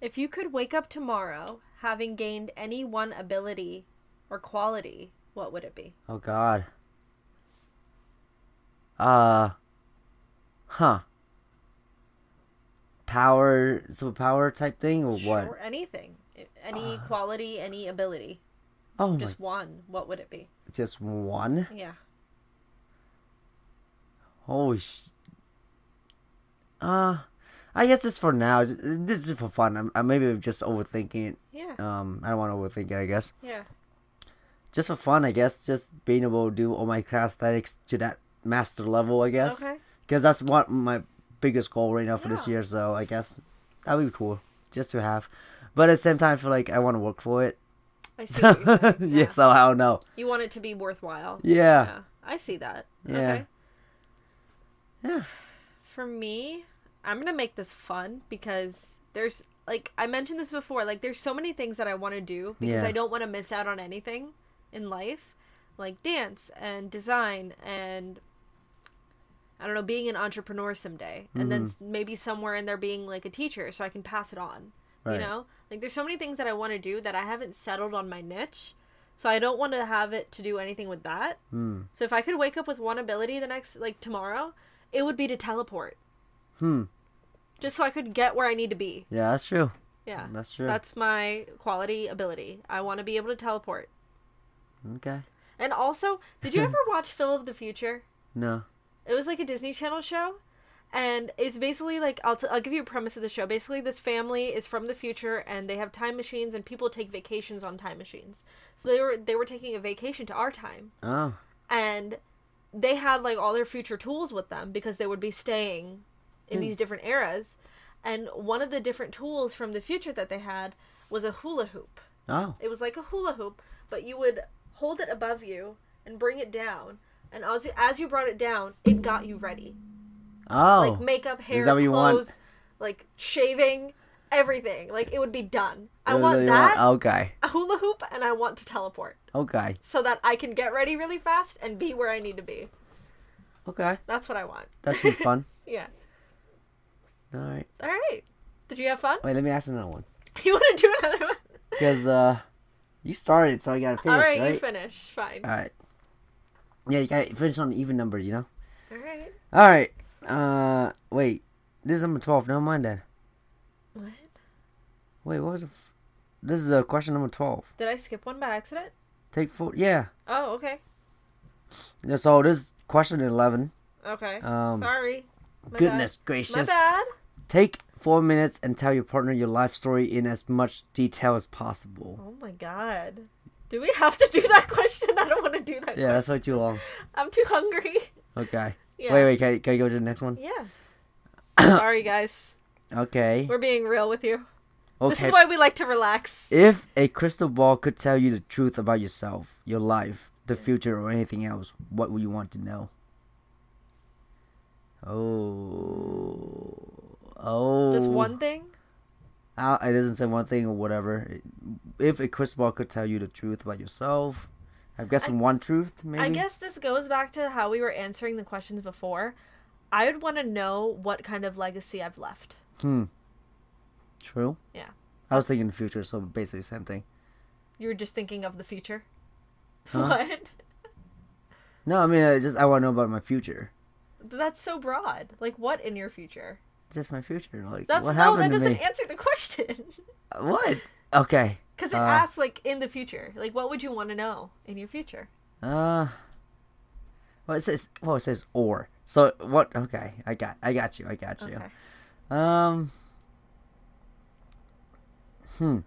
If you could wake up tomorrow having gained any one ability or quality, what would it be? Oh God. Uh. Huh. Power, superpower type thing, or what? Sure, anything. Any Uh. quality, any ability. Oh my! Just one. What would it be? Just one. Yeah. Holy sh. Uh, I guess just for now. This is for fun. I'm, I maybe I'm just overthinking it. Yeah. Um, I don't want to overthink it. I guess Yeah. just for fun. I guess just being able to do all my calisthenics to that master level. I guess. Okay. because that's what my biggest goal right now for this year. So I guess that would be cool just to have. But at the same time, I feel like I want to work for it. I see. What you're saying. yeah. Yeah. So I don't know. You want it to be worthwhile. Yeah. Yeah. I see that. Yeah. Okay. Yeah. For me, I'm gonna make this fun because there's like I mentioned this before. Like there's so many things that I want to do because Yeah. I don't want to miss out on anything in life, like dance and design and I don't know, being an entrepreneur someday, and then Mm-hmm. maybe somewhere in there being like a teacher, so I can pass it on. Right. You know, like there's so many things that I want to do that I haven't settled on my niche, so I don't want to have it to do anything with that. Hmm. So if I could wake up with one ability the next like tomorrow, it would be to teleport. Hmm. Just so I could get where I need to be. Yeah, that's true. Yeah. That's true. That's my quality ability. I want to be able to teleport. Okay. And also, did you ever watch Phil of the Future? No. It was like a Disney Channel show. And it's basically like I'll, t- I'll give you a premise of the show. Basically, this family is from the future, and they have time machines, and people take vacations on time machines. So they were they were taking a vacation to our time, Oh. and they had like all their future tools with them because they would be staying in hmm. these different eras and one of the different tools from the future that they had was a hula hoop Oh. it was like a hula hoop but you would hold it above you and bring it down and as you, as you brought it down it got you ready Oh. like makeup hair that what you want? clothes like shaving everything like it would be done i That's want that Okay. a hula hoop and i want to teleport Okay. so that i can get ready really fast and be where i need to be Okay. that's what i want That should be fun. yeah All right. All right. Did you have fun? Wait, let me ask another one. You want to do another one? Because uh, you started, so I gotta finish, All right, right? you finish. Fine. All right. Yeah, you gotta finish on even numbers, you know. All right. All right. Uh, wait. This is number twelve. Never mind then. What? Wait, what was it? F- this is uh, question number twelve. Did I skip one by accident? Take four. Yeah. Oh, okay. Yeah, So this is question eleven. Okay. Um, Sorry. My Goodness bad. gracious. My bad. Take four minutes and tell your partner your life story in as much detail as possible. Oh my god. Do we have to do that question? I don't want to do that. Yeah, that's way too long. I'm too hungry. Okay. Yeah. Wait, wait. Can I, can I go to the next one? Yeah. Sorry, guys. Okay. We're being real with you. This is why we like to relax. If a crystal ball could tell you the truth about yourself, your life, the future, or anything else, what would you want to know? Oh. Oh. Just one thing? Uh, it doesn't say one thing or whatever. If a crystal ball could tell you the truth about yourself, I'm guessing one truth, maybe. I guess this goes back to how we were answering the questions before. I would want to know what kind of legacy I've left. Hmm. True. Yeah. I was thinking future, so basically same thing. You were just thinking of the future. Huh? What? No, I mean, I just I want to know about my future. That's so broad. Like what in your future? Just my future. Like That's what no, happened that to doesn't me? answer the question. What? Okay. Because it Uh, asks like in the future. Like what would you want to know in your future? Uh. Well, it says. Well, it says or. So what? Okay, I got. I got you. I got you. Okay. Um. Hmm.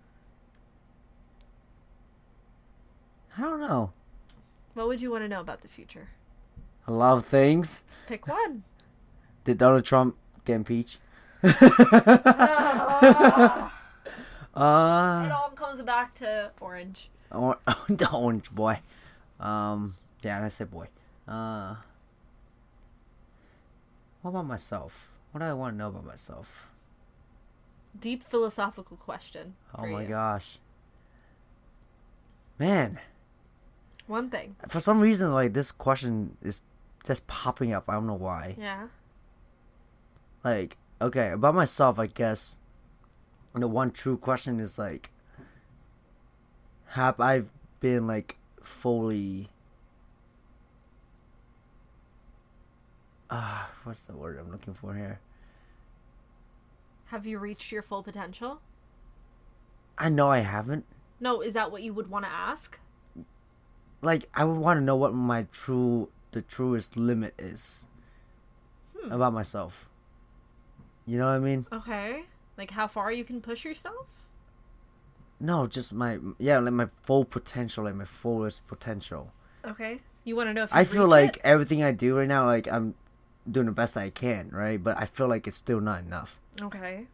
I don't know. What would you want to know about the future? A lot of things. Pick one. Did Donald Trump get impeached? it uh, all comes back to orange. or, the orange boy. Um, yeah, I said boy. Uh, what about myself? What do I want to know about myself? Deep philosophical question. Oh my you. gosh. Man, One thing. for some reason, like this question is just popping up. I don't know why. Yeah. Like, okay, about myself, I guess. The one true question is like, have I been like fully? Ah, what's the word I'm looking for here? Have you reached your full potential? I know I haven't. No, is that what you would want to ask? Like, I would want to know what my true, the truest limit is Hmm. about myself. You know what I mean? Okay. Like how far you can push yourself? No, just my yeah, like my full potential, like my fullest potential. Okay. You want to know if I feel like it? everything I do right now, like I'm doing the best I can, right? But I feel like it's still not enough, Okay.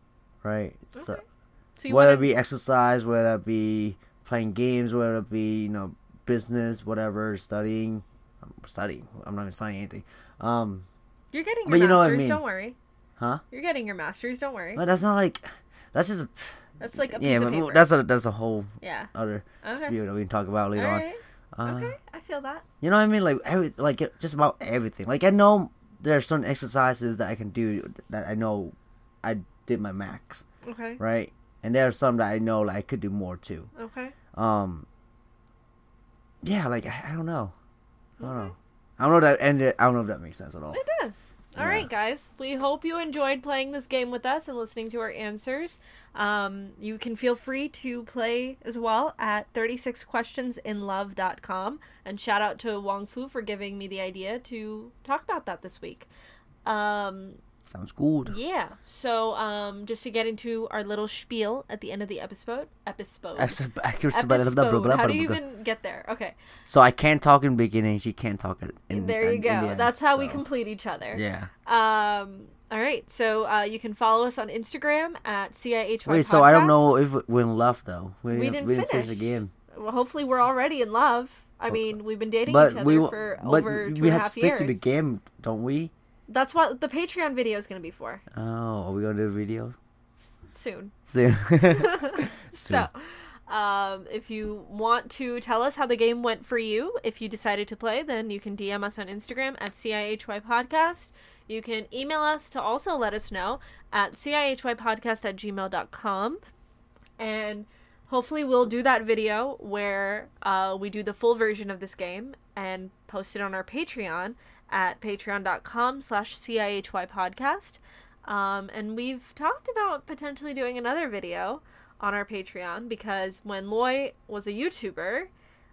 right? Okay. So you whether want it be exercise, whether it be playing games, whether it be you know business, whatever, studying, I'm studying. I'm not even studying anything. Um, You're getting your you know what I masters, mean. don't worry. huh? You're getting your masters, don't worry. But that's not like that's just a, That's like a piece yeah. of But that's a that's a whole yeah. other Okay. spirit that we can talk about later on. Uh, okay. I feel that. You know what I mean? Like every like just about everything. Like I know there are certain exercises that I can do that I know I did my max, Okay. right? And there are some that I know like I could do more too. Okay. Um Yeah, like I, I don't know. I don't Okay. know. I don't know that and I don't know if that makes sense at all. It does. All Yeah. right, guys. We hope you enjoyed playing this game with us and listening to our answers. Um, you can feel free to play as well at 36questionsinlove.com. And shout out to Wong Fu for giving me the idea to talk about that this week. Um, Sounds good. yeah. So um, just to get into our little spiel at the end of the episode. Episode. Episode. How do you even get there? Okay. So I can't talk in the beginning. She can't talk in. in there you in- in go. end, That's how we complete each other. Yeah. Um. All right. So uh, you can follow us on Instagram at CIHY. Wait. So I don't know if we're in love though. We, We didn't, we didn't finish the game. Well, hopefully, we're already in love. I mean, we've been dating But each other we for but over two we and a have to stick years. to the game, don't we? That's what the Patreon video is going to be for Oh, are we gonna do a video soon. soon? So, um, if you want to tell us how the game went for you, if you decided to play, then you can DM us on Instagram at CIHY Podcast. You can email us to also let us know at CIHYpodcast at gmail.com. And hopefully, we'll do that video where uh, we do the full version of this game and post it on our Patreon at patreon.com slash CIHY Podcast. Um, and we've talked about potentially doing another video on our Patreon because when Loy was a YouTuber,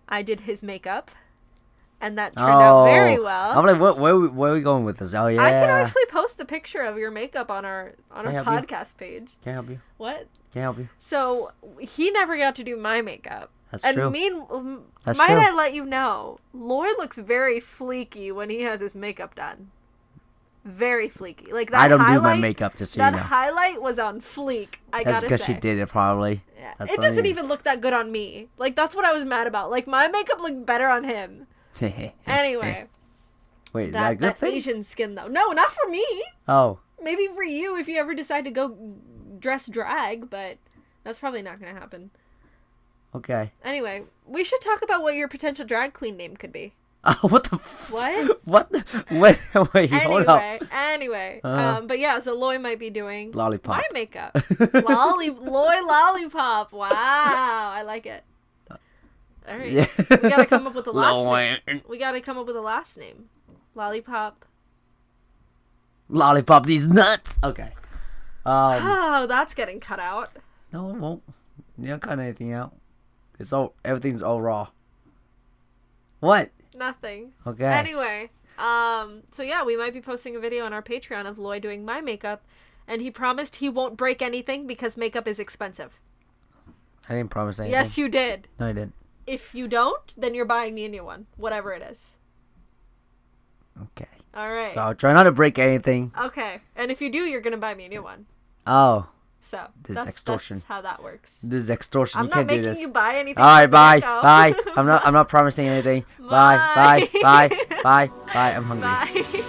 I did his makeup, and that turned out very well. Oh, I'm like, what? Where, are we- where are we going with this? Oh yeah. I can actually post the picture of your makeup on our on Can our help you? podcast page. Can't help you. What? Can't help you. So he never got to do my makeup. That's and true. mean, That's might true. I let you know, Loy looks very fleeky when he has his makeup done. Very fleeky. Like that I don't do my makeup, to so that you know. highlight was on fleek. I That's because she did it probably. Yeah. That's It doesn't even look that good on me. Like that's what I was mad about. Like my makeup looked better on him. Anyway, Wait, is that, that, a good that thing? Asian skin though. No, not for me. Oh, Maybe for you if you ever decide to go dress drag, but That's probably not gonna happen. Okay. Anyway, we should talk about what your potential drag queen name could be. Oh, what the? F- What? What? The- wait, wait, hold up. Anyway, anyway. Uh. um, but yeah, so Loy might be doing Lollipop. my makeup. Lolly Loy Lollipop. Wow, I like it. All right, Yeah. we gotta come up with a last name. Lollipop. We gotta come up with a last name. Lollipop. Lollipop these nuts. Okay. Um. Oh, that's getting cut out. No, it won't. You don't cut anything out. It's all everything's all raw. What? Nothing. Okay. Anyway, um, so yeah, we might be posting a video on our Patreon of Loy doing my makeup, and he promised he won't break anything because makeup is expensive. I didn't promise anything. Yes, you did. No, I didn't. If you don't, then you're buying me a new one, whatever it is. Okay. All right. So I'll try not to break anything. Okay, and if you do, you're gonna buy me a new one. Oh, So This that's, extortion. That's how that works. this is extortion. I'm you not can't do making you buy anything. All right, bye, bye. I'm not. I'm not promising anything. Bye, bye, Bye. bye, bye, bye. I'm hungry. Bye.